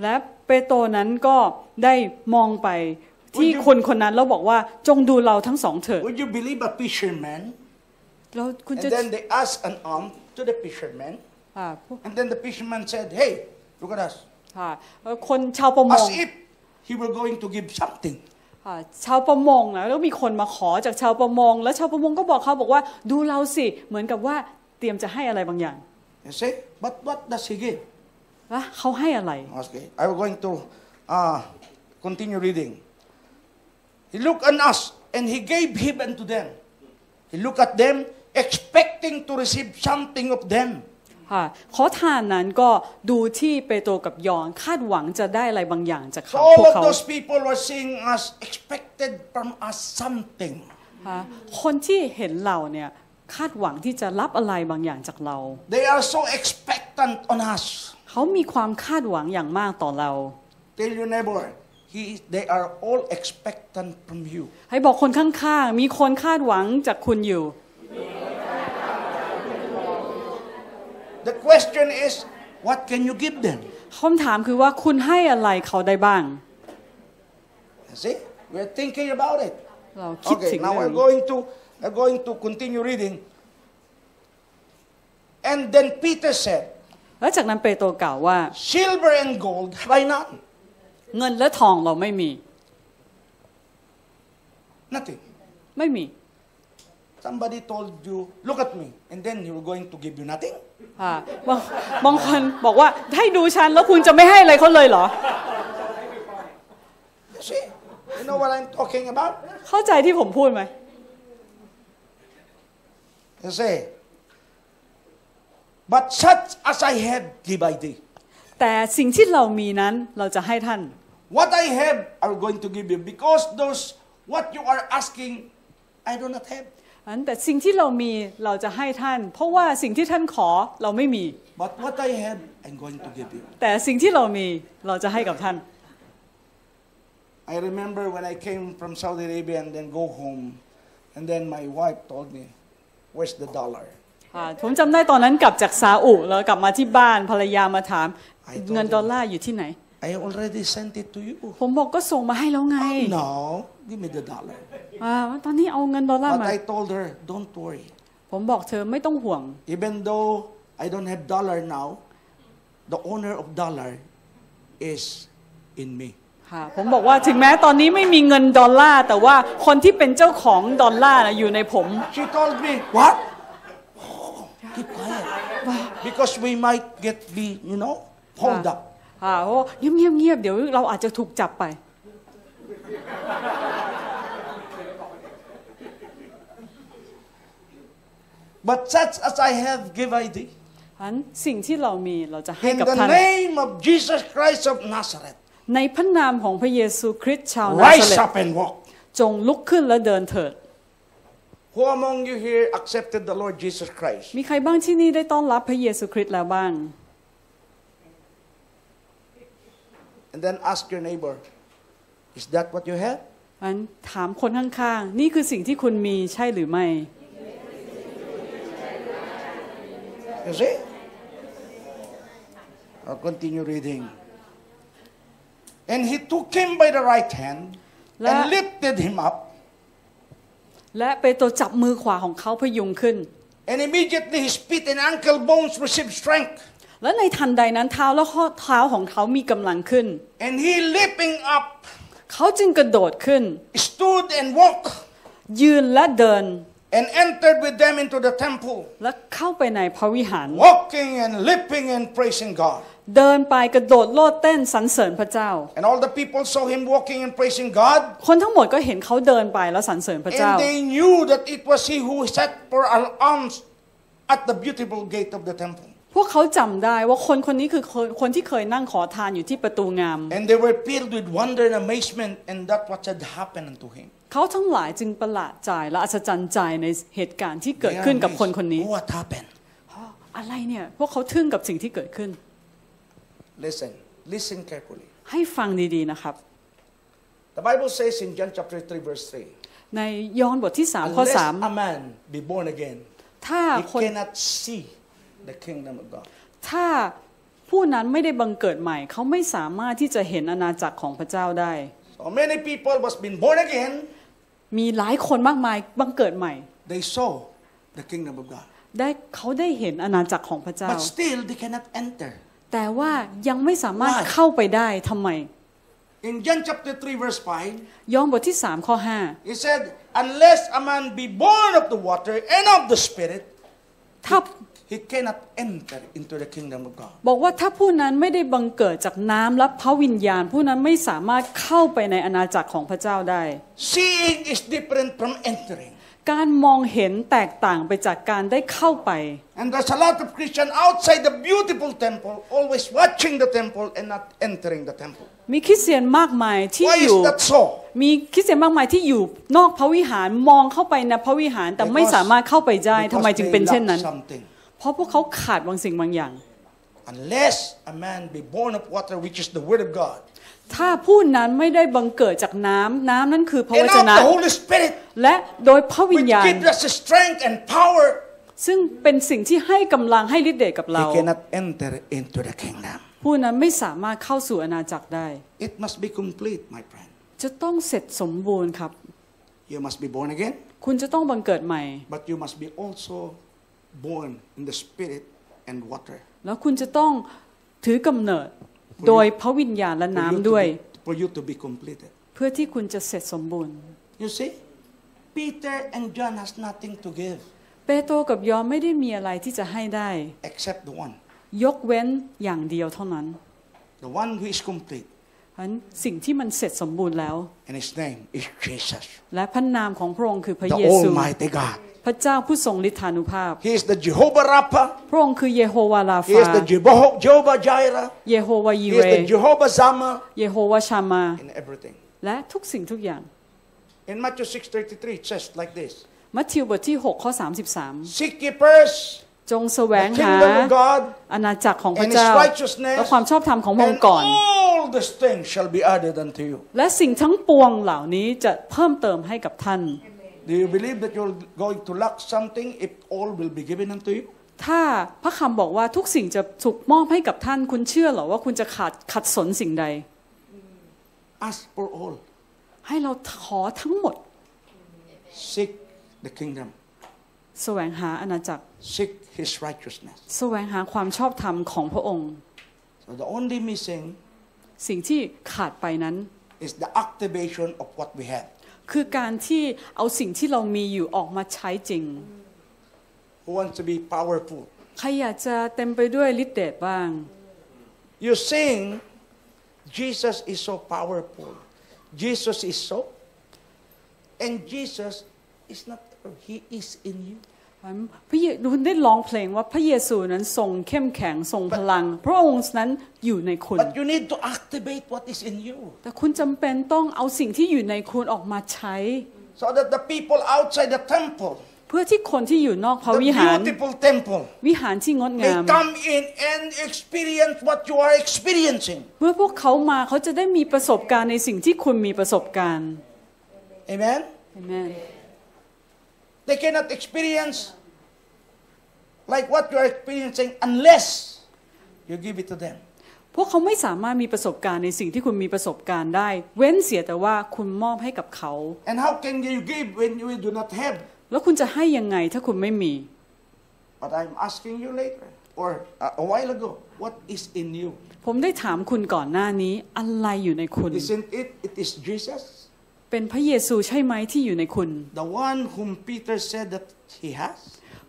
และเปโตรนั้นก็ได้มองไปที่ Would you- คนคนนั้นแล้วบอกว่าจงดูเราทั้งสองเถิด Would you believe a fisherman? แล้วคุณ And จะ then they asked an alms to the fisherman. อ่า And then the fisherman said, Hey, look at us. ค่ะเอ่อคนชาวประมง As if he were going to give something. ค่ะชาวประมงนะแล้วมีคนมาขอจากชาวประมง แล้วชาวประมงก็บอกเขาบอกว่าดูเราสิเหมือนกับว่าเตรียมจะให้อะไรบางอย่าง You see? But what does he give? แล้วเขาให้อะไร Okay, I'm going to uh, continue reading. He looked on us and he gave him unto them. He looked at them, expecting to receive something of them. ค่ะขอทานนั้นก็ดูที่เปโตรกับยอนคาดหวังจะได้อะไรบางอย่างจาก So เขา all พวก of เขา those people were seeing us, expected from us something. ค่ะคนที่เห็นเราเนี่ยคาดหวังที่จะรับอะไรบางอย่างจากเรา They are so expectant on us. เขามีความคาดหวังอย่างมากต่อเรา Tell your neighbor, he, they are all expectant from you. ให้บอกคนข้างๆ มีคนคาดหวังจากคุณอยู่ The question is, what can you give them? คำถามคือว่าคุณให้อะไรเขาได้บ้าง You see, we're thinking about it. เราคิด Okay, ถึง now เรื่อง we're นี้ going to we're going to continue reading. And then Peter said, แล้วจากนั้นเปโตรกล่าวว่า Silver and gold have I none. เงินและทองเราไม่มี Nothing. ไม่มี Somebody told you, look at me, and then he was going to give you nothing. ค่ะบางบางคนบอกว่าให้ดูฉันแล้วคุณจะไม่ให้อะไรเขาเลยเหรอ You see? You know what I'm talking about? เข้าใจที่ผมพูดไหม You say, but such as I have give I thee. แต่สิ่งที่เรามีนั้นเราจะให้ท่าน What I have, I'm going to give you because those what you are asking, I do not have. อันแต่สิ่งที่เรามีเราจะให้ท่าน เพราะว่าสิ่งที่ท่านขอเราไม่มี But what I have, I'm going to give you. แต่สิ่งที่เรามีเราจะให้กับท่าน I remember when I came from Saudi Arabia and then go home, and then my wife told me, "Where's the dollar?" อ่าผมจำได้ตอนนั้นกลับจากซาอุแล้วกลับมาที่บ้านภรรยามาถาม I told เงินดอลลาร์อยู่ที่ไหน I already sent it to you. ผมบอกก็ส่งมาให้แล้วไง Oh, no, give me the dollar. อ่าตอนนี้เอาเงินดอลลาร์ But มา I told her, don't worry. ผมบอกเธอไม่ต้องห่วง Even though I don't have dollar now, the owner of dollar is in me. ค่ะ ผมบอกว่าถึงแม้ตอนนี้ไม่มีเงินดอลลาร์ แต่ว่าคนที่เป็นเจ้าของดอลลาร์น่ะอยู่ในผม She told me, what? Oh, keep quiet. Because we might get be, you know, hold up. ค่ะโอ้เงียบเงียบเงียบเดี๋ยวเราอาจจะถูกจับไป But such as I have give I thee. อันสิ่งที่เรามีเราจะให้ In กับ the ท่าน name of Jesus Christ of Nazareth, ในพระนามของพระเยซูคริสต์ชาวนาซา rise เรต up and walk. จงลุกขึ้นและเดินเถิด Who among you here accepted the Lord Jesus Christ? มีใครบ้างที่นี่ได้ต้อนรับพระเยซูคริสต์แล้วบ้าง And then ask your neighbor, is that what you have? อันถามคนข้างๆ นี่คือสิ่งที่คุณมีใช่หรือไม่ You see? I'll continue reading. And he took him by the right hand La- and lifted him up. และเปโตรจับมือขวาของเขาพยุงขึ้น And immediately his feet and ankle bones received strength. และในทันใดนั้นเท้าและข้อเท้าของเขามีกำลังขึ้น And he leaping up, เขาจึงกระโดดขึ้น stood and walked, ยืนและเดิน and entered with them into the temple, และเข้าไปในพระวิหาร walking and leaping and praising God. เดินไปกระโดดโลดเต้นสรรเสริญพระเจ้า And all the people saw him walking and praising God. คนทั้งหมดก็เห็นเขาเดินไปแล้วสรรเสริญพระเจ้า And they knew that it was he who sat for alms at the beautiful gate of the temple. พวกเขาจำได้ว่าคนคนนี้คือคนคนที่เคยนั่งขอทานอยู่ที่ประตูงาม And they were filled with wonder and amazement, and that what had happened unto him. เขาทั้งหลายจึงประหลาดใจและอัศจรรย์ใจในเหตุการณ์ที่เกิด They are ขึ้นกับคน amazed. คนนี้ What happened? อะไรเนี่ยพวกเขาทึ่งกับสิ่งที่เกิดขึ้น Listen, listen carefully. ให้ฟังดีๆนะครับ The Bible says in John chapter 3, verse 3ในยอห์นบทที่3ข้อ Unless a man be born again, 3ถ้า he คน cannot see the kingdom of God. ถ้าผู้นั้นไม่ได้บังเกิดใหม่ เขาไม่สามารถที่จะเห็นอาณาจักรของพระเจ้าได้ So many people was been born again, มีหลายคนมากมายบังเกิดใหม่ they saw the kingdom of God. ได้เขาได้เห็นอาณาจักรของพระเจ้า But still, they cannot enter. แต่ว่ายังไม่สามารถ Why? เข้าไปได้ทำไม In John chapter 3, verse 5, ยอห์นบทที่3ข้อ he said, Unless a man be born of the water and of the Spirit, 5ถ้า he cannot enter into the kingdom of God. บอกว่าถ้าผู้นั้นไม่ได้บังเกิดจากน้ำและพระวิญญาณ ผู้นั้นไม่สามารถเข้าไปในอาณาจักรของพระเจ้าได้ Seeing is different from entering. การมองเห็นแตกต่างไปจากการได้เข้าไป And there's a lot of Christians outside the beautiful temple, always watching the temple and not entering the temple. มีคริสเตียนมากมายที่ Why อ is ยู่ that so? มีคริสเตียนมากมายที่อยู่นอกพระวิหารมองเข้าไปในพระวิหารแต่ไม่สามารถเข้าไปได้ทำไม Because จึง they เป็นเช่น lack นั้น something. เพราะพวกเขาขาดบางสิ่งบางอย่าง Unless a man be born of water, which is the word of God, ถ้าผู้นั้นไม่ได้บังเกิดจากน้ำน้ำนั้นคือพระว and จ of นะ the Holy Spirit, และโดยพระวิญ which ญาณ gives us strength and power, ซึ่งเป็นสิ่งที่ให้กำลังให้ฤทธิ์เดชกับเรา he cannot enter into the kingdom. ผู้นั้นไม่สามารถเข้าสู่อาณาจักรได้ It must be complete, my friend. จะต้องเสร็จสมบูรณ์ครับ You must be born again, คุณจะต้องบังเกิดใหม่ but you must be also born in the Spirit and water. แล้วคุณจะต้องถือกำเนิดโดยพระวิญญาณและ For you, น้ำ to ด้วย be, for you to be completed. เพื่อที่คุณจะเสร็จสมบูรณ์ You see, Peter and John has nothing to give เปโตรกับยอห์นไม่ได้มีอะไรที่จะให้ได้ except the one, ยกเว้นอย่างเดียวเท่านั้น the one who is complete, เพราะฉะ นั้นสิ่งที่มันเสร็จสมบูรณ์แล้ว and his name is Jesus, และพระนามของพระองค์คือพระ the เยซู Almighty God. พระเจ้าผู้ทรงฤทธานุภาพ He is the Jehovah Rapha. พระองค์คือเยโฮวาลา He ฟา is the Jehovah, Jehovah Jireh. เยโฮวายี He เร is the Jehovah Shammah เยโฮวาชามา in everything. และทุกสิ่งทุกอย่าง In Matthew 6:33 it says like this: มัทธิวบทที่6ข้อ Seek ye first 33 จงแสว the งหา kingdom of God อาณาจักรของพระ and His เจ้า righteousness, และความชอบธรรมของพระอง and ค์ก่อน all these things shall be added unto you. และสิ่งทั้งปวงเหล่านี้จะเพิ่มเติมให้กับท่าน Do you believe that you're going to lack something if all will be given unto you? ถ้าพระคำบอกว่าทุกสิ่งจะถูกมอบให้กับท่านคุณเชื่อเหรอว่าคุณจะขาดขัดสนสิ่งใด Ask for all. ให้เราขอทั้งหมด Seek the kingdom. แสวงหาอาณาจักร Seek His righteousness. แสวงหาความชอบธรรมของพระองค์ So the only missing สิ่งที่ขาดไปนั้น is the activation of what we have. คือการที่เอาสิ่งที่เรามีอยู่ออกมาใช้จริง Who wants to be powerful? ใครอยากจะเต็มไปด้วยฤทธิ์เดชบ้าง You sing, Jesus is so powerful. Jesus is so. And Jesus is not, He is in you. พระเยคุณได้ร้องเพลงว่าพระเยซูนั้นทรงเข้มแข็งทรงพลัง พระองค์นั้นอยู่ในคุณ But you need to activate what is in you แต่คุณจำเป็นต้องเอาสิ่งที่อยู่ในคุณออกมาใช้ so that the people outside the temple, เพื่อที่คนที่อยู่นอกพระ the วิหาร beautiful temple, วิหารที่งด may งาม come in and experience what you are experiencing. เมื่อพวกเขามาเขาจะได้มีประสบการณ์ในสิ่งที่คุณมีประสบการณ์ Amen? เห็นไหม They cannot experience like what you are experiencing unless you give it to them. พวกเขาไม่สามารถมีประสบการณ์ในสิ่งที่คุณมีประสบการณ์ได้ เว้นเสียแต่ว่าคุณมอบให้กับเขา And how can you give when you do not have? แล้วคุณจะให้ยังไงถ้าคุณไม่มี But I'm asking you later or a, a while ago, what is in you? ผมได้ถามคุณก่อนหน้านี้อะไรอยู่ในคุณ Isn't it? It is Jesus, เป็นพระเยซูใช่ไหมที่อยู่ในคุณ the one whom Peter said that he has.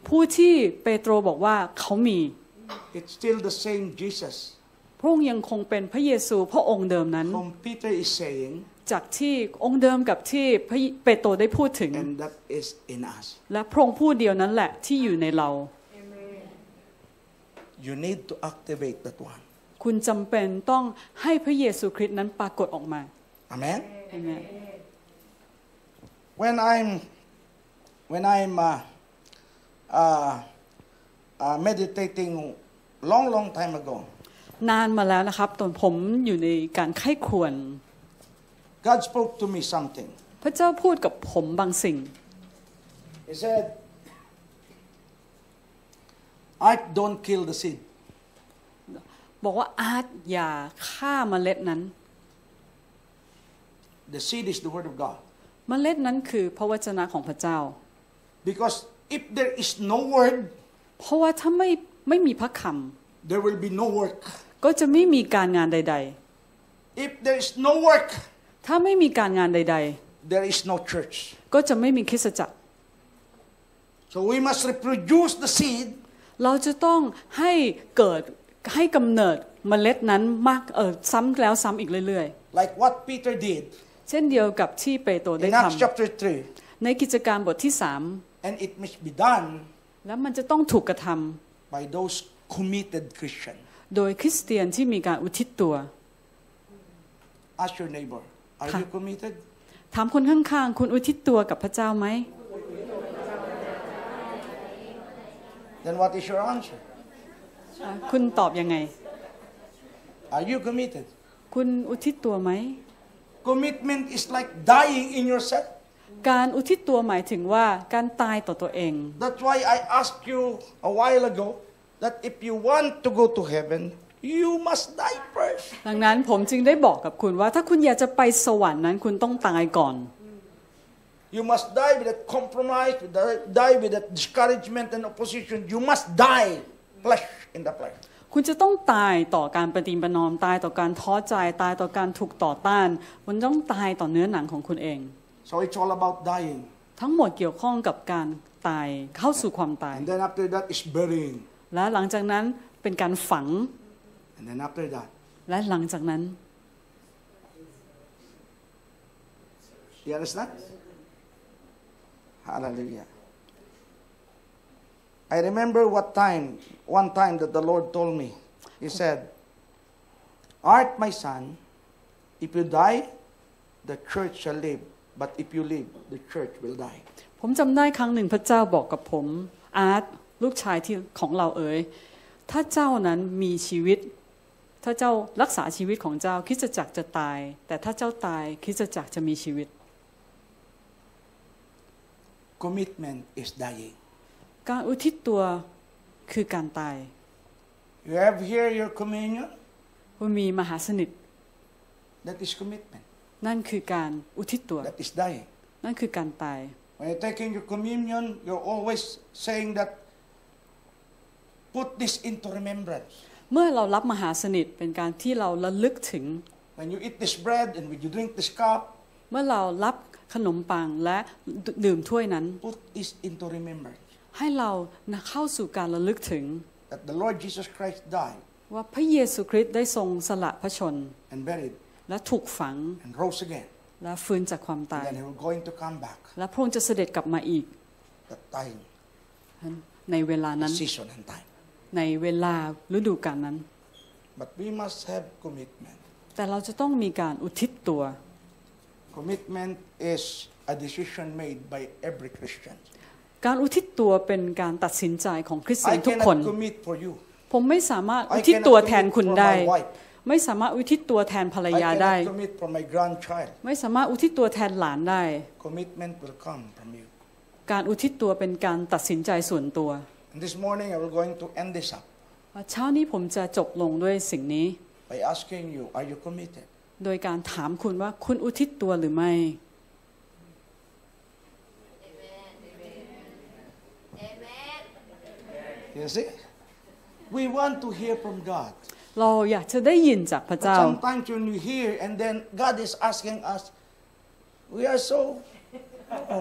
ผู้ที่เปโตรบอกว่าเขามี It's still the same Jesus พระองค์ยังคงเป็นพระเยซูพระองค์เดิมนั้น whom Peter is saying, จากที่องค์เดิมกับที่พระเปโตรได้พูดถึง and that is in us. และพระองค์ผู้เดียวนั้นแหละที่อยู่ในเรา You need to activate that one. คุณจำเป็นต้องให้พระเยซูคริสต์นั้นปรากฏออกมา Amen. Amen. When I'm when I'm uh, uh, uh, meditating long, long time ago, นานมาแล้วนะครับตอนผมอยู่ในการไข้ควร God spoke to me something. พระเจ้าพูดกับผมบางสิ่ง He said, "Art don't kill the seed." บอกว่าอาร์ตอย่าฆ่าเมล็ดนั้น The seed is the word of God. เมล็ดนั้นคือพระวจนะของพระเจ้า Because if there is no word, เพราะว่าถ้าไม่ไม่มีพระค there will be no work. ำก็จะไม่มีการงานใด If there is no work, ถ้าไม่มีการงานใด there is no church. ๆก็จะไม่มีคริสตจักร So we must reproduce the seed เราจะต้องให้เกิดให้กำเนิดเมล็ดนั้นมากเออซ้ำแล้วซ้ำอีกเรื่อย like what Peter did ๆ เช่นเดียวกับที่เปโตรได้ in ท Acts chapter 3. ำในกิจการบทที่ And it must be done 3 แล้วมันจะต้องถูกกระทำ by those committed Christians. โดยคริสเตียนที่มีการอุทิศตัว Ask your neighbor, are Ha. you committed? ถามคนข้างๆ คุณอุทิศตัวกับพระเจ้าไหม Then what is your answer? อะคุณตอบยังไง Are you committed? คุณอุทิศตัวไหม Commitment is like dying in yourself. การอุทิศตัวหมายถึงว่าการตายต่อตัวเอง That's why I asked you a while ago that if you want to go to heaven, you must die first. ดังนั้นผมจึงได้บอกกับคุณว่าถ้าคุณอยากจะไปสวรรค์นั้นคุณต้องตายก่อน You must die with that compromise, with that, die with that discouragement and opposition. You must die flesh in the flesh. คุณจะต้องตายต่อการปฏิบัตินอมตายต่อการท้อใจตายต่อการถูกต่อต้านคุณต้องตายต่อเนื้อหนังของคุณเอง So it's all about dying. ทั้งหมดเกี่ยวข้องกับการตายเข้าสู่ความตาย And then after that is burying. และหลังจากนั้นเป็นการฝัง And then after that, และหลังจากนั้น you understand? Hallelujah. I remember what time, one time that the Lord told me. He said, Art, my son, if you die, the church shall live. But if you live, the church will die. ผมจำได้ครั้งหนึ่งพระเจ้าบอกกับผม อาร์ตลูกชายที่ของเราเอ๋ย ถ้าเจ้านั้นมีชีวิต ถ้าเจ้ารักษาชีวิตของเจ้าคริสตจักรจะตาย แต่ถ้าเจ้าตายคริสตจักรจะมีชีวิต Commitment is dying. การอุทิศตัวคือการตาย You have here your communion, คุณมีมหาสนิท that is commitment. นั่นคือการอุทิศตัว That is dying. นั่นคือการตาย When you're taking your communion, you're always saying that, put this into remembrance. เมื่อเรารับมหาสนิทเป็นการที่เราระลึกถึง When you eat this bread and when you drink this cup, เมื่อเรารับขนมปังและดื่มถ้วยนั้น put this into remembrance. ให้เราเข้าสู่การระลึกถึง That the Lord Jesus Christ died ว่าพระเยซูคริสต์ได้ทรงสละพระชน and buried และถูกฝัง and rose again. และฟื้นจากความ And ตาย then he was going to come back. และพระองค์จะเสด็จกลับมาอีก That time, ในเวลา the นั้น season and time. ในเวลาฤดูกาลนั้น But we must have commitment. แต่เราจะต้องมีการอุทิศตัว Commitment is a decision made by every Christian. การอุทิศตัวเป็นการตัดสินใจของคริสเตีย I นทุกคน cannot commit for you. ผมไม่สามารถ I อุทิศตัว cannot แทน commit คุณ for ได้ my wife. ไม่สามารถอุทิศตัวแทนภรร I ยาได้ cannot commit for my grandchild. ไม่สามารถอุทิศตัวแทนหลานได้ Commitment will come from you. การอุทิศตัวเป็นการตัดสินใจส่วนตัว And this morning, I will going to end this up เช้านี้ผมจะจบลงด้วยสิ่งนี้ by asking you, are you committed? โดยการถามคุณว่าคุณอุทิศตัวหรือไม่ You see? We want to hear from God. เราอยากจะได้ยินจากพระ But เจ้า sometimes when we hear and then God is asking us, we are so เอ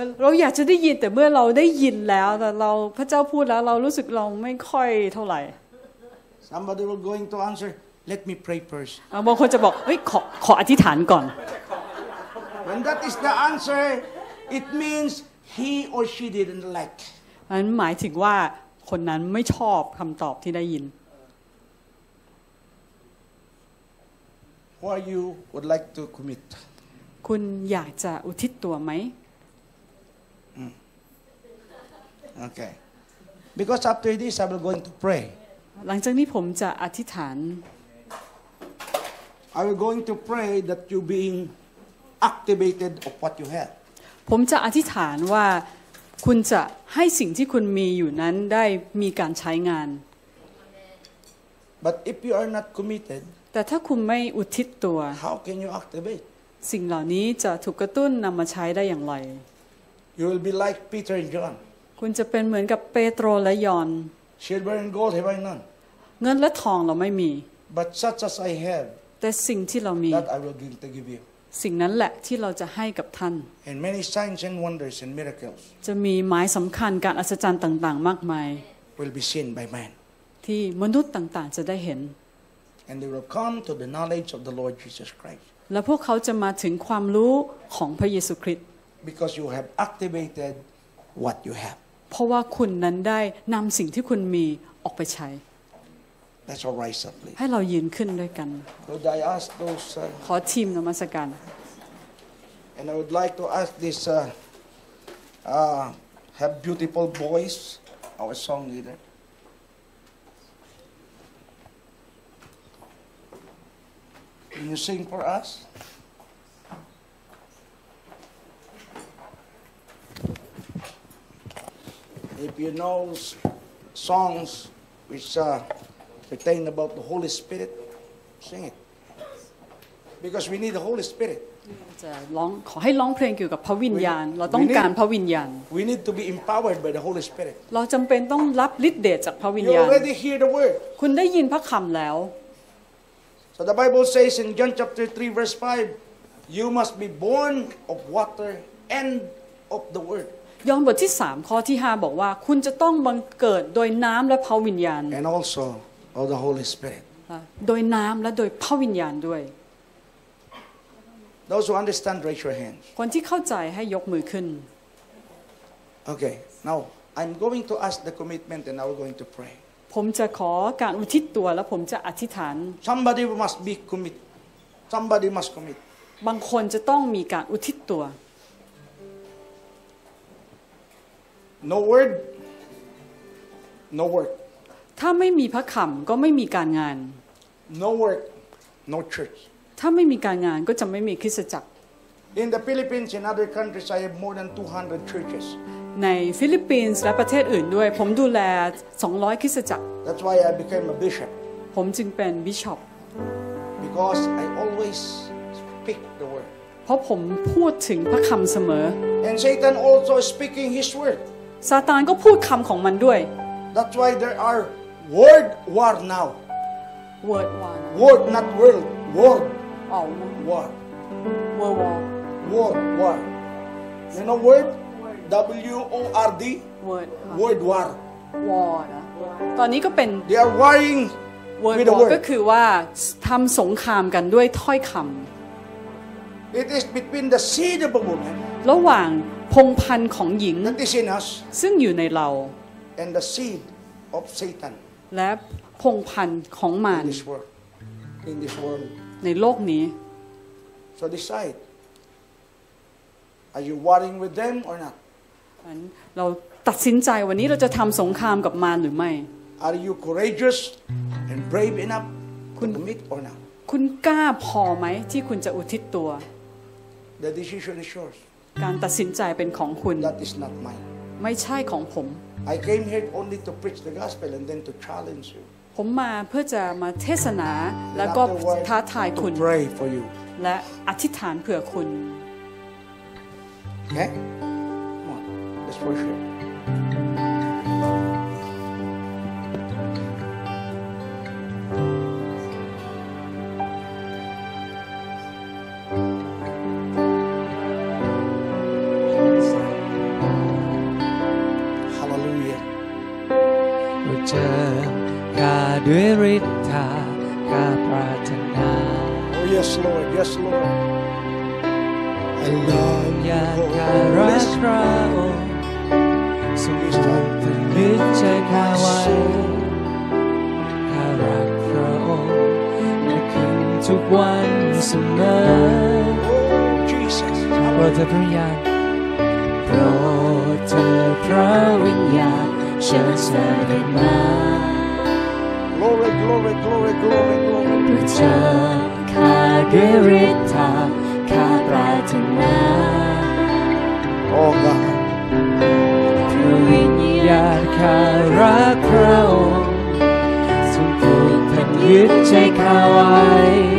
อเราอยากจะได้ยินแต่เมื่อเราได้ยินแล้วแต่เราพระเจ้าพูดแล้วเรารู้สึกเราไม่ค่อยเท่าไหร่ somebody will going to answer, let me pray first. อ่ะบางคนจะบอกเฮ้ยขอขออธิษฐานก่อน When that is the answer, it means he or she didn't like. อันนั้นหมายถึงว่าคนนั้นไม่ชอบคำตอบที่ได้ยิน Or you would like to commit. คุณอยากจะอุทิศตัวไหม Okay. Because after this, I will going to pray. หลังจากนี้ผมจะอธิษฐาน I will going to pray that you being activated of what you have. ผมจะอธิษฐานว่าคุณจะให้สิ่งที่คุณมีอยู่นั้นได้มีการใช้งาน But if you are not committed, แต่ถ้าคุณไม่อุทิศตัว how can you activate? สิ่งเหล่านี้จะถูกกระตุ้นนำมาใช้ได้อย่างไร You will be like Peter and John. คุณจะเป็นเหมือนกับเปโตรและยอห์น Silver and gold have I none. เงินและทองเราไม่มี but such as I have, แต่สิ่งที่เรามี that I will give to give you. สิ่งนั้นแหละที่เราจะให้กับท่าน And many signs and wonders and miracles จะมีหมายสำคัญการอัศจรรย์ต่าง ๆ มากมาย will be seen by man. ที่มนุษย์ต่าง ๆ จะได้เห็น And they will come to the knowledge of the Lord Jesus Christ. และพวกเขาจะมาถึงความรู้ของพระเยซูคริสต์ Because you have activated what you have. เพราะว่าคุณนั้นได้นำสิ่งที่คุณมีออกไปใช้ Let's all rise up, please. ให้เรายืนขึ้นด้วยกัน Could I ask those, uh, ขอทีมนมัสการ and I would like to ask this, uh, uh, have beautiful voice, our song leader. Can you sing for us? If you know s- songs which uh, pertain about the Holy Spirit, sing it. Because we need the Holy Spirit. จะร้องขอให้ร้องเพลงเกี่ยวกับพระวิญญาณ เราต้องการพระวิญญาณ We need to be empowered by the Holy Spirit. เราจำเป็นต้องรับฤทธิ์เดชจากพระวิญ You ญาณ already hear the word. คุณได้ยินพระคำแล้ว So the Bible says in John chapter 3, verse 5, you must be born of water and of the word. ยอห์นบทที่ 3 ข้อที่ 5 บอกว่า คุณจะต้องบังเกิดโดยน้ำและพระวิญญาณ And also of the Holy Spirit. โดยน้ำและโดยพระวิญญาณด้วย Those who understand, raise your hands. คนที่เข้าใจให้ยกมือขึ้น Okay, now I'm going to ask the commitment and now we're going to pray. ผมจะขอการอุทิศตัวและผมจะอธิษฐาน Somebody must be commit. Somebody must commit. บางคนจะต้องมีการอุทิศตัว No word, no work. ถ้าไม่มีพระคำก็ไม่มีการงาน No work, no church. ถ้าไม่มีการงานก็จะไม่มีคริสตจักร In the Philippines and other countries, I have more than 200 churches. ในฟิลิปปินส์และประเทศอื่นด้วย ผมดูแล 200 คริสตจักร That's why I became a bishop. ผมจึงเป็นบิชอป Because I always speak the word. เพราะผมพูดถึงพระคำเสมอ And Satan also is speaking his word. ซาตานก็พูดคำของมันด้วย That's why there are word war now. word วา Word, not world. Word อ๋อ war. word war Word war. You know word? W O R D. word Word war. war นะตอนนี้ก็เป็น They are warring word with the war ก็ word. คือว่าทำสงครามกันด้วยถ้อยค It is between the seed of a woman ำระหว่างพงพันธุ์ของหญิง that is in us ซึ่งอยู่ในเรา and the seed of Satan และพงพันธุ์ของมาร in this world. In this world. ในโลกนี้ So decide. Are you warring with them or not? นั้นเราตัดสินใจวันนี้เราจะทำสงครามกับมารหรือไม่ Are you courageous and brave enough to commit or not? คุณกล้าพอไหมที่คุณจะอุทิศตัว The decision is yours. การตัดสินใจเป็นของคุณ That is not mine. ไม่ใช่ของผม I came here only to preach the gospel and then to challenge you. ผมมาเพื่อจะมาเทศนา And แล้วก็ afterward, ท้าทายคุณ to pray for you. และอธิษฐานเผื่อคุณ Okay? Come on. Let's worship. วันเสมอ Oh, Jesus. โปรดเถิดพระวิญญาณโปรดเถิดพระวิญญาณเชิญเสด็จมา Glory, glory, glory, glory, glory. พระเจอข้าด้วยฤทธาข้าปรารถนา Oh, God. พระวิญญาณข้ารักพระองค์ทรงผูกพันยึดใจข้าไว้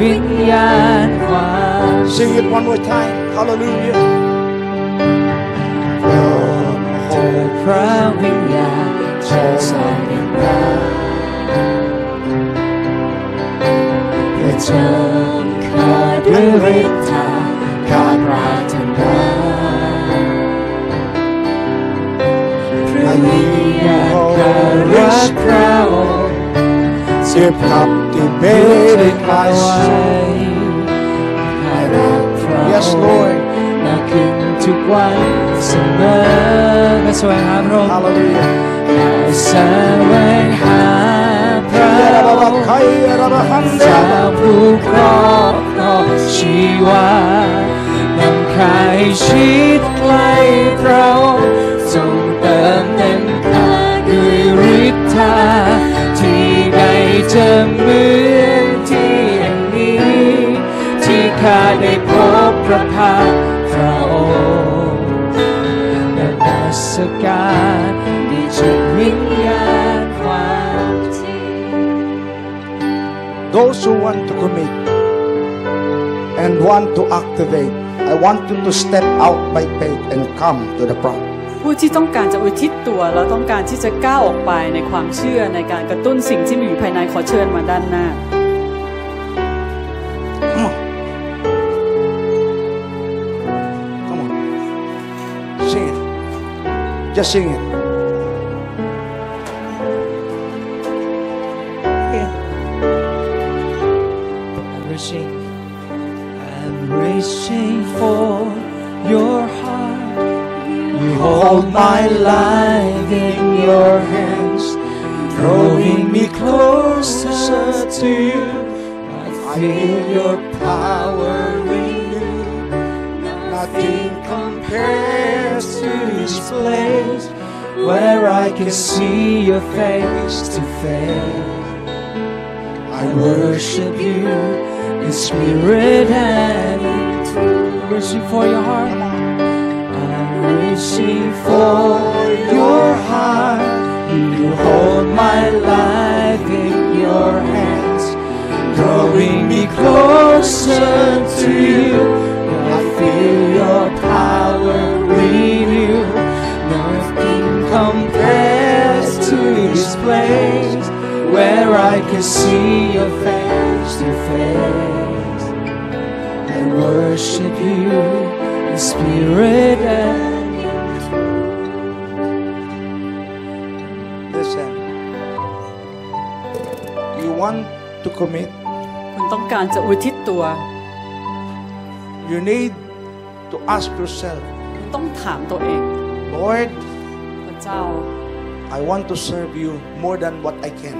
ด้วยจิตวิญญาณความ Sing it one more time. Hallelujah. เถิดพระวิญญาณทรงสร้างเราเพื่อเจิมข้าด้วยฤทธาข้าปรารถนาพระวิญญาณข้ารักพระ Sip captivated my soul. ข้ารักพรองค์ Yes, Lord. มากขึ้นทุกวันเสมอข้าแสวงหาพระองค์ Hallelujah. ข้าแสวงหาพระองค์เจ้าผู้ครอบครองชีวานำข้าให้ชิดใกล้พระองค์ทรงเติมเต็มข้าด้วยฤทธาที่ใด จะเหมือนที่แห่งนี้ ที่ข้าได้พบพระพักตร์พระองค์นมัสการดิจิตวิญญาณความจริง Those who want to commit and want to activate, I want you to step out by faith and come to the front. ผู้ที่ต้องการจะอุทิศตัวแล้วต้องการที่จะก้าวออกไปในความเชื่อในการกระตุ้นสิ่งที่มีอยู่ภายในขอเชิญมาด้านหน้า Come on. Come on. Sing it. Just sing it. My life in your hands, drawing me closer to you. I feel your power renew. Nothing compares to this place where I can see your face to face. I worship you in spirit and in truth. Reaching for your heart. I'm for your heart. You hold my life in your hands, drawing me closer to you. I feel your power renew. Nothing compares to this place where I can see your face to face. I worship you in spirit and commit, คุณต้องการจะอุทิศตัว you need to ask yourself, คุณต้องถามตัวเอง Lord, พระเจ้า I want to serve you more than what I can.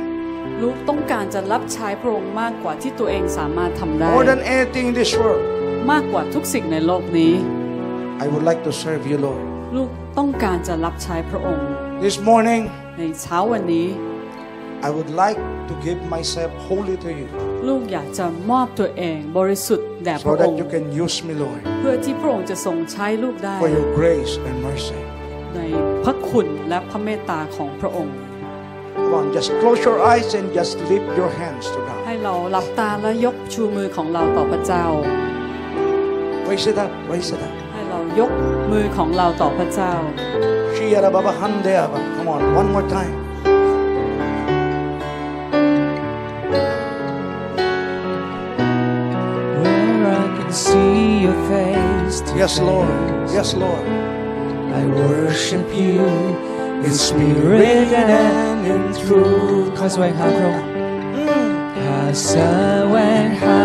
ลูกต้องการจะรับใช้พระองค์มากกว่าที่ตัวเองสามารถทำได้ More than anything in this world, มากกว่าทุกสิ่งในโลกนี้ I would like to serve you, Lord. ลูกต้องการจะรับใช้พระองค์ This morning, ในเช้าวันนี้ I would like to give myself wholly to you ลูกอยากจะมอบตัวเองบริสุทธิ์แด่พ so ระอ that งค์ you can use me, Lord, เพื่อที่พระองค์จะทรงใช้ลูกได้ for your grace and mercy. ในพระคุณและพระเมตตาของพระองค์ Come on, just close your eyes and just lift your hands to God. ให้เราหลับตาและยกชูมือของเราต่อพระเจ้า Raise it up, raise it up. ให้เรายกมือของเราต่อพระเจ้า Shiyara baba hande aba. Come on, one more time. Yes, Lord. face. Yes, Lord. I worship you in spirit and in truth ข้าแสวงหาพระองค์ข้าแสวงหา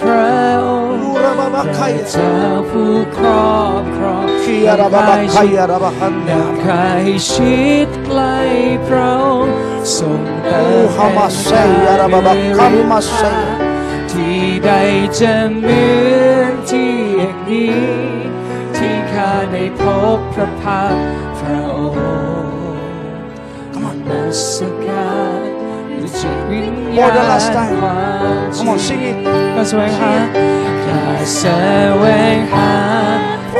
พระองค์ Ura baba พระ kaya. เจ้าผู้ครอบครอง Shiyara baba kaya raba hande นำ aba. ข้าให้ชิดใกล้พระองค์ทรงเติม Oh, hamasaya raba baba kamasaya. ที่ใดจะเหมือน ที่แห่งนี้ ที่ข้าได้พบพระพักตร์พระองค์ Come on. นมัสญา More ณ than last time. ความ Come on, sing it. ก็แสวงหาอย่าแสวงหา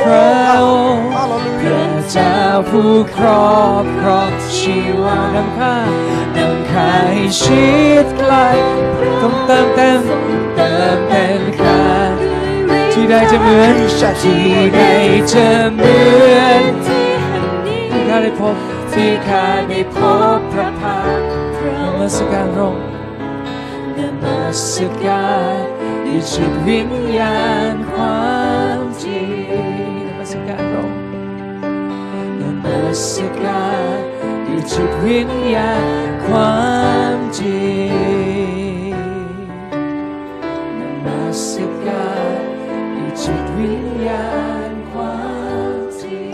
พระองค์พ Hallelujah. ระเจ้าผู้ครอบครองชีวานำข้านำข้าให้ชิดไกลต้องเติมเต็มเติมเต็มข้า ที่ใดจะเหมือนที่ใดจะเหมือนที่ข้าได้พบที่ข้าได้พบพระพักตร์นมัสการพระองค์นมัสการด้วยจิตวิญญาณความจริงนมัสการพระองค์นมัสการด้วยจิตวิญญาณความจริง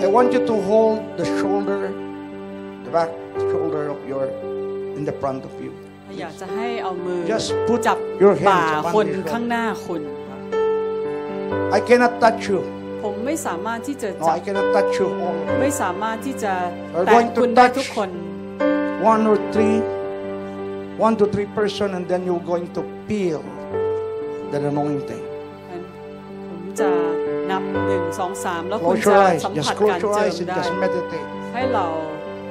I want you to hold the shoulder, the back shoulder of your, in the front of you. อยากจะให้เอามือ Just put จับ your hands บ่า upon คน your ข้าง shoulder. หน้าคุณ I cannot touch you. ผมไม่สามารถที่จะ No, จับ I cannot touch you all. ไม่สามารถที่จะ We're แตะ going to คุณได้ touch ทุกคน One or three, one to three person, and then you're going to feel the anointing. ผมจะนั บหนึ่งสองสามแล้วคุณ Close จะ your eyes. สัม Just ผัส close การ your เจิ eyes ม and ได้ just meditate. ให้เรา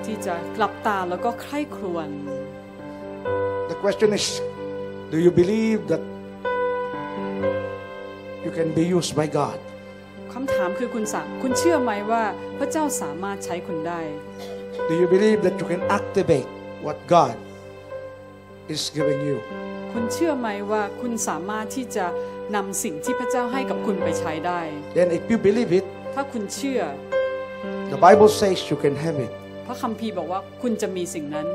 ที่จะกลับตาแล้วก็ใคร่ครวญ The question is, do you believe that you can be used by God? คำถามคือคุณสักคุณเชื่อไหมว่าพระเจ้าสามารถใช้คุณได้ Do you believe that you can activate what God is giving you? คุณเชื่อไหมว่าคุณสามารถที่จะนำสิ่งที่พระเจ้าให้กับคุณไปใช้ได้ Then, if you believe it, ถ้าคุณเชื่อ the Bible says you can have it. พระคัมภีร์บอกว่าคุณจะมีสิ่งนั้น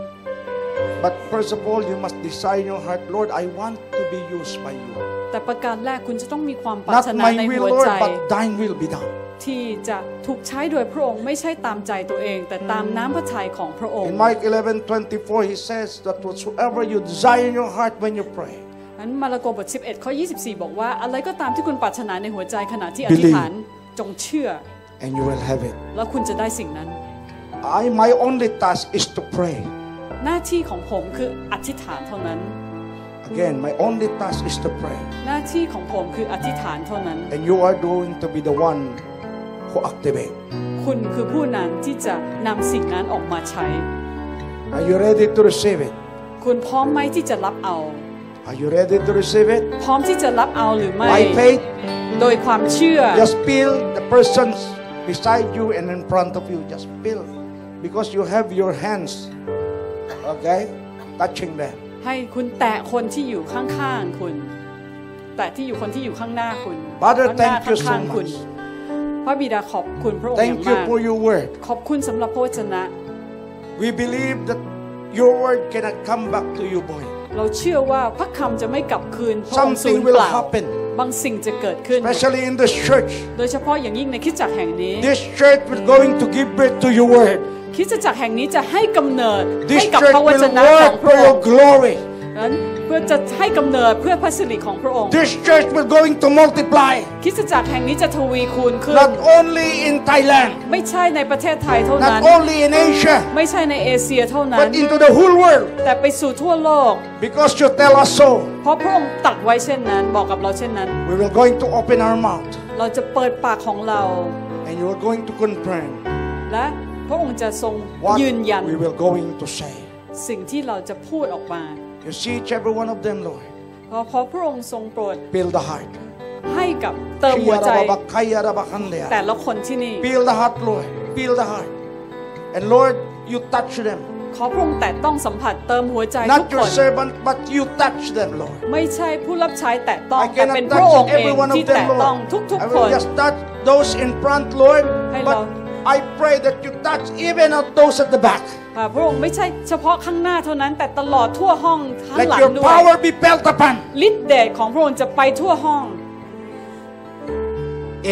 But first of all, you must desire in your heart, Lord, I want to be used by you. แต่ประการแรกคุณจะต้องมีความปราร Not ถนา my ใน will, หัว Lord, ใจ but thine will be done. ที่จะถูกใช้โดยพระองค์ไม่ใช่ตามใจตัวเอง แต่ตามน้ำพระทัยของพระองค์ In Mark 11 24, he says that whatsoever you desire in your heart when you pray, นั้นมาระโกบท11ข้อ24 บอกว่า อะไรก็ตามที่คุณปรารถนาในหัวใจขณะที่อธิษฐานจงเชื่อ and you will have it. แล้วคุณจะได้สิ่งนั้น I, my only task is to pray. หน้าที่ของผมคืออธิษฐานเท่านั้น Again, my only task is to pray. หน้าที่ของผมคืออธิษฐานเท่านั้น And you are going to be the one who activate. คุณคือผู้นั้นที่จะนำสิ่งนั้นออกมาใช้ Are you ready to receive it? คุณพร้อมไหมที่จะรับเอา Are you ready to receive it? พร้อมที่จะรับเอาหรือไม่ By faith, โดยความเชื่อ just feel the persons beside you and in front of you. Just feel. Because you have your hands, okay, touching them. ให้คุณแตะคนที่อยู่ข้างๆคุณ แตะที่อยู่คนที่อยู่ข้างหน้าคุณ Father, ข้างหน้า thank you so ข้างๆคุณ much. พระบิดาขอบคุณพระองค์อย่าง Thank you มาก for your word. ขอบคุณสำหรับพระวจนะ We believe that your word cannot come back to you, boy. เราเชื่อว่าพระคำจะไม่กลับคืนพระองค์สู Something ญ will เปล่า happen, บางสิ่งจะเกิดขึ้น especially in this church. โดยเฉพาะอย่างยิ่งในคริสตจักรแห่งนี้ This church will going to give birth to your word. คริสตจักรแห่งนี้จะให้กำเนิด This ให้กับ church พระว will จนะของ work พ for ระอง your ค์ glory. นั้น เพื่อจะให้กำเนิดเพื่อพระสิริของพระองค์ This church will going to multiply, คริสตจักรแห่งนี้จะทวีคูณขึ้น not only in Thailand, ไม่ใช่ในประเทศไทยเท่านั้น not only in Asia, ไม่ใช่ในเอเชียเท่านั้น but into the whole world. แต่ไปสู่ทั่วโลก Because you tell us so, เพราะพระองค์ตรัดไว้เช่นนั้นบอกกับเราเช่นนั้น we will going to open our mouth, เราจะเปิดปากของเรา and you are going to confirm และพระองค์จะทรง what ยืนยัน we will going to say. สิ่งที่เราจะพูดออกมา You see each every one of them, Lord. เพราะเพราะพระองค์ทรงโปรด Fill the heart. ให้กับเติมหัวใจ Shiyarababakayarabakandeya. แต่ละคนที่นี่ Feel the heart, Lord. Feel the heart. And Lord, you touch them. ขอพระองค์แต่ต้องสัมผัสเติมหัวใจทุก Not ค your น servant, but you touch them, Lord. ไม่ใช่ผู้รับใช้แต่ต้อง I แต่เป็น cannot พระองค์ touch เอง every one ที่ of แต่ them, ต้อง Lord. ทุก I ๆค will น just touch those in front, Lord. Hey, But Lord. I pray that you touch even of those at the back. ค่ะพระองค์ไม่ใช่เฉพาะข้างหน้าเท่านั้นแต่ตลอดทั่วห้องข้าง Let หลัง your ด้วย power be felt upon ฤทธิ์เดชของพระองค์จะไปทั่วห้อง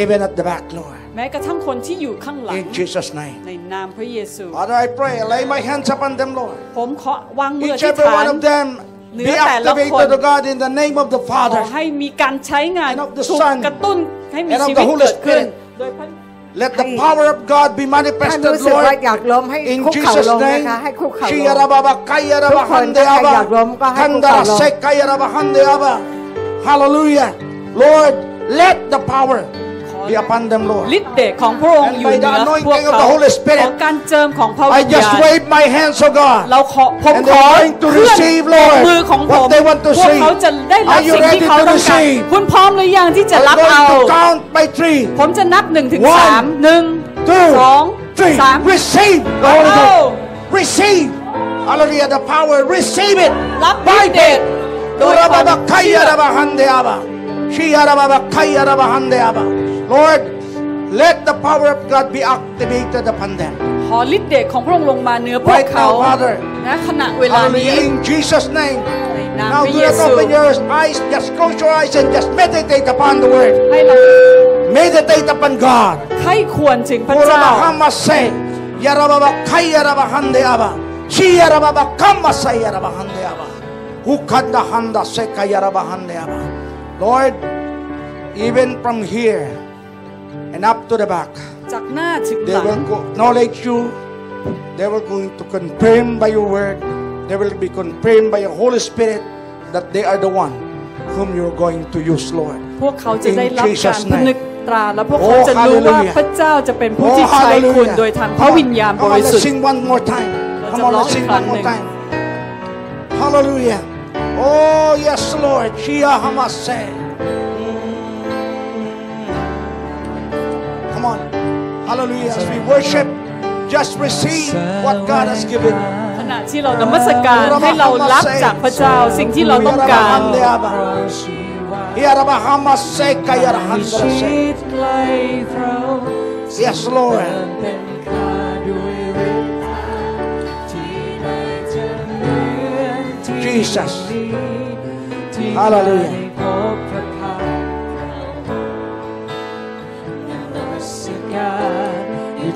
even at the back, Lord. แม้กระทั่งคนที่อยู่ข้างหลัง In Jesus' name. ในนามพระเยซู Father, I pray, I lay my hands upon them, Lord. ผมขอวางมืออ Each ธิษ every ฐาน one of them เหนื be อแต่ละคน activated, O God, in the name of the ขอ Father ให้มีการใช้งาน and of the ถูก Son กระตุ้นให้มี and of ชี the วิต Holy เกิดขึ้น Spirit โดยพระ Let the ให้ power of God be ท่าน manifested, รู้สึกว่า Lord. อยากล้มให้ In คุกเข่า Jesus' ลงนะ name. คะให้คุกเข่าลง Shiyarababa kayaraba ทุกคน hande ถ้าใคร aba. อยากล้มก็ให้คุก Kandara เข่าลง sekayaraba hande aba. Hallelujah. Lord, let the power be upon them ฤทธิ์เดชของพระองค์อยู่เหนือพวกเขาของการเจิมของพระวิญญาณ my hands oh God เราขอผมขอเคลื่อนมือของผมพวกเขาจะได้รับสิ่งที่เขาต้องการคุณพร้อมหรือยังที่จะรับเอา ผมจะนับหนึ่งถึงสามหนึ่งสองสาม receive the Holy Ghost receive hallelujah the power receive it รับฤทเดชโดยความเชื่อ Shia Rabba Kayaraba Handeaba. Lord, let the power of God be activated upon them. ขอฤทธิ์เดชของพระองค์ลงมาเหนือพวก Right เขา now, Father. ณขณะเวลานี้ Hallelujah. In Jesus' name. ในนาม Now พระ do เย not ซู open your eyes. Just close your eyes and just meditate upon the word. ให้เรา Meditate upon God. ใครควรถึงพระเจ้า Urabahama Yarababa Kayaraba Hande Aba. Shi Yarababa Kama Say Yaraba Hande Aba. Hukanda Handa Seka Yaraba Hande Aba. Lord, even from here and up to the back, จากหน้าถึงห they ลัง will go, acknowledge you. They will going to confirm by your word. They will be confirmed by your Holy Spirit that they are the one whom you're going to use, Lord. พวกเขาจะได้ In รับ Jesus' การพ name. นึกตราและพวก Oh, เขาจะรู้ว่า hallelujah. พระเจ้าจะเป็นผู้ Oh, ที่ใช้คุณ hallelujah. โดยทางพระวิญญาณ Come บ on, ริ let's สุทธิ์ sing one more time. Let's Come on, let's sing one more applaud time. Hallelujah. Oh, yes, Lord. Shia Hamase. Hallelujah. As we worship, just receive what God has given. ขณะที่เรานมัสการให้เรารับจากพระเจ้าสิ่งที่เราต้องการ Yaraba Hamase Kayara Handase. Yes, Lord. Jesus. Hallelujah.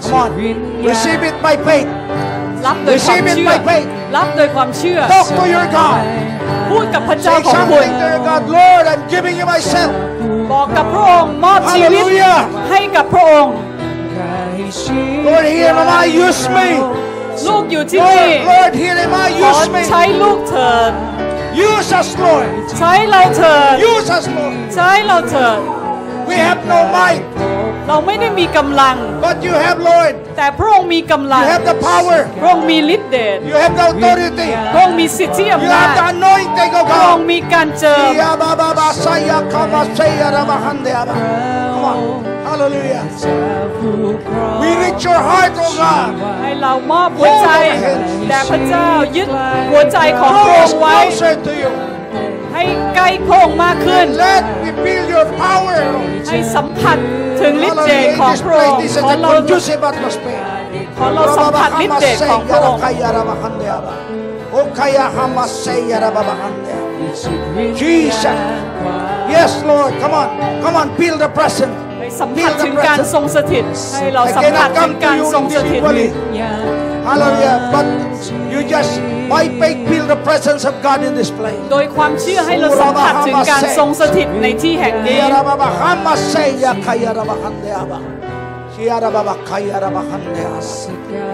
Come on. Receive it by faith. รับโดยความ Receive it เชื่อ by faith. รับโดยความเชื่อ Talk to your God. พูดกับพระเจ้า Say ของคุณ something to your God. Lord, I'm giving you myself. บอกกับพระองค์มอบชีวิต Hallelujah. ให้กับพระองค์ Lord, here am I. Use me. ลูกอยู่ที่ Lord, นี่ Lord, here am I. ขอ Use me. ใช้ลูกเถิด Use us, Lord. ใช้เราเถิด Use us, Lord. ใช้เราเถิด We have no might, เราไม่ได้มีกำลัง but you have, Lord. แต่พระองค์มีกำลัง You have the power. พระองค์มีฤทธิ์เดช You have the authority. พระองค์มีสิทธิ You อำนา have จ the anointing, oh พระองค์ God. มีการเจิม Ya ba ba ba saya kama saya raba hande aba. Come on. Hallelujah. We reach your heart, oh God. ให้เรามอบหัวใจแด่พระเจ้ายึดหัวใจของพระ Draw อ us งค์ไว้ closer to you. ให้ใกล้พระองค์มากขึ้น Let me feel your power, Lord. ให้สัมผัสถึงฤทธิ์เดช Hallelujah. ของ In this พระอง place, ค์ this is ขอ a เรา conducive atmosphere. ขอเราสัมผัสฤทธิ์เดชของพระองค์ Jesus. Yes, Lord. Come on. Come on. Feel the presence. ให้สัมผัสถึงการทรงสถิตให้เราสัมผัสถึงการทรงสถิต Hallelujah. But you just, by faith, feel the presence of God in this place. โดยความเชื่อให้เราสัมผัสถึงการทรงสถิตในที่แห่งนี้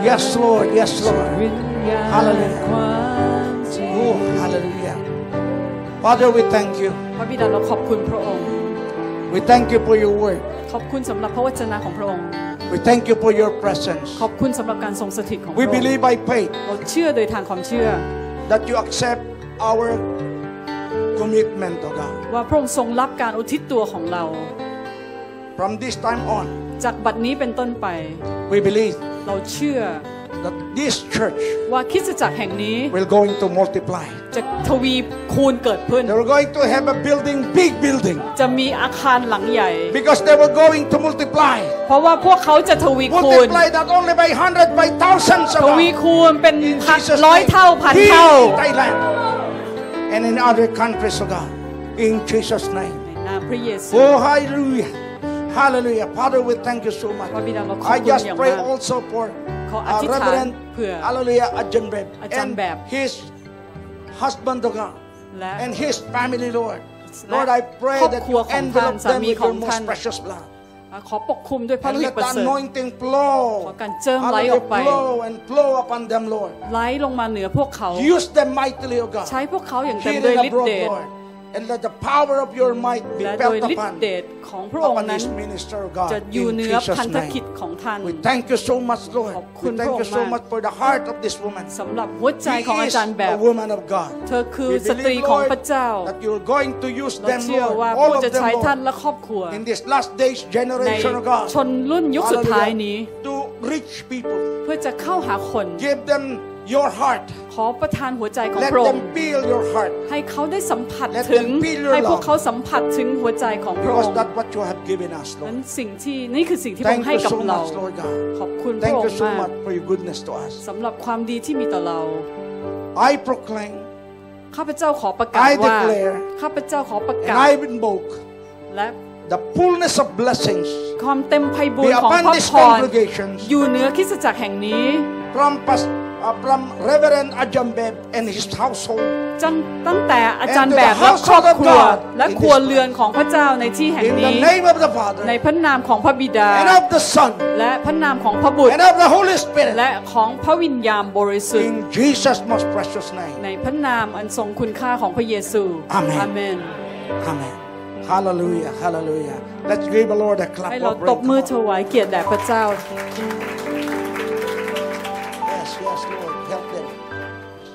Yes, Lord. Yes, Lord. Hallelujah. Oh, hallelujah. Father, we thank you. พระบิดาเราขอบคุณพระองค์ We thank you for your word. ขอบคุณสำหรับพระวจนะของพระองค์ We thank you for your presence. ขอบคุณสำหรับการทรงสถิตของพ We ระองค์ believe by faith เราเชื่อโดยทางความเชื่อ that you accept our commitment, oh God. ว่าพระองค์ทรงรับการอุทิศตัวของเรา From this time on, จากบัดนี้เป็นต้นไป we believe เราเชื่อ that this church ว่าคริสตจักรแห่งนี้ will going to multiply. จะทวีคูณเกิดขึ้น They were going to have a building, big building, จะมีอาคารหลังใหญ่ because they were going to multiply. เพราะว่าพวกเขาจะทวีคูณ Multiply not only by hundred, by thousands of ทวี God. คูณเป็น In พัน Jesus' ร้อย name. เท่าพัน Here เท่า in Thailand and in other countries, oh God. In Jesus' name. ในนามพระเยซู Oh, hallelujah. Hallelujah. Father, we thank you so much. พระบิดาเราขอบ I คุณ just อย่าง pray มาก also for ขออ uh, ธิษฐาน Reverend เผื่อ Hallelujah Ajahn Beb อาจารย์ and แบบ his husband, oh God, และ and his family, Lord. และ Lord, I pray ครอบ that ครัว you ของท่าน envelop สา them มี with ขอ your งท่าน most precious blood. ขอปกคลุมด้วยพระ And ฤท let ธิ์ประ the เสริฐ anointing ขอ flow. การเจิมไหลอ Hallelujah. อกไป Flow and flow upon them, Lord. ไหลลงมาเหนือพวกเขา Use them mightily, O God. ใช้พวกเขาอย่างเต็ม Here ด้วย and ฤทธิ์ abroad, เดช Lord. And let the power of your might be และโดย felt ฤทธิ์ upon, เดชของพระองค์ upon นั้น this minister, O God. จะอยู่ In เหนือ Jesus' พันธกิจ name. ของท่าน We thank you so much, Lord. ขอบคุ We ณ thank พระอง you ค์ so มาก much for the heart of this woman. สำหรับหัวใจ She ของอา is จารย์แบบ a woman of God. เธอคือ We สตรี believe, ของ Lord, พระเจ้า that you're going to use เรา them, เชื่อ Lord. ว่า All ผู้ of จะ them, ใช้ท่าน Lord. และครอบครัว In this last days ใน generation, O God. ชนรุ่นยุคสุดท้ายนี้ Hallelujah. To reach people. เพื่อจะเข้าหาคน Give them your heart. ขอประทานหัวใจของ Let พระองค์ them feel your heart. ให้เขาได้สัมผัส Let ถึง them feel your ให้พวก love. เขาสัมผัสถึงหัวใจของพระอ Because งค์ that's what you have given us, นั้น Lord. สิ่งที่นี่คือสิ่งที่พระอง Thank ค์ให้ you กับ so เรา much, Lord God. ขอบคุณพระ Thank อง you ค์ so มาก much for your goodness to us. สำหรับความดีที่มีต่อเรา I proclaim ข้าพเจ้าขอประกาศ I ว่า declare ข้าพเจ้าขอประ and กาศ I invoke และ the fullness of blessings ความเต็มไพบูร be ณ์ของพ upon ระ these พร congregations อยู่เหนือคริสตจักรแห่งนี้ from, Pas- uh, from Reverend Ajambeb and his household จนตั้งแต่อาจารย์ And to แบ the บและครอบ household of ครัว God และ in ครัว this เรือนของพระเจ้าในที่แห่ง in the นี้ name of the ใน Father พระนามของพระบิดา and of the Son และพระนามของพระบุตร and of the Holy Spirit และของพระวิญญาณบริสุทธิ์ in Jesus' most precious name. ในพระนามอันทรงคุณค่าของพระเยซูอาเมนอาเมน Amen. Hallelujah. Hallelujah. Let's give the Lord a clap ให้เรา of ตบ praise. มือ Come ถ on. วายเกียรติแด่พระเจ้า Yes, Lord.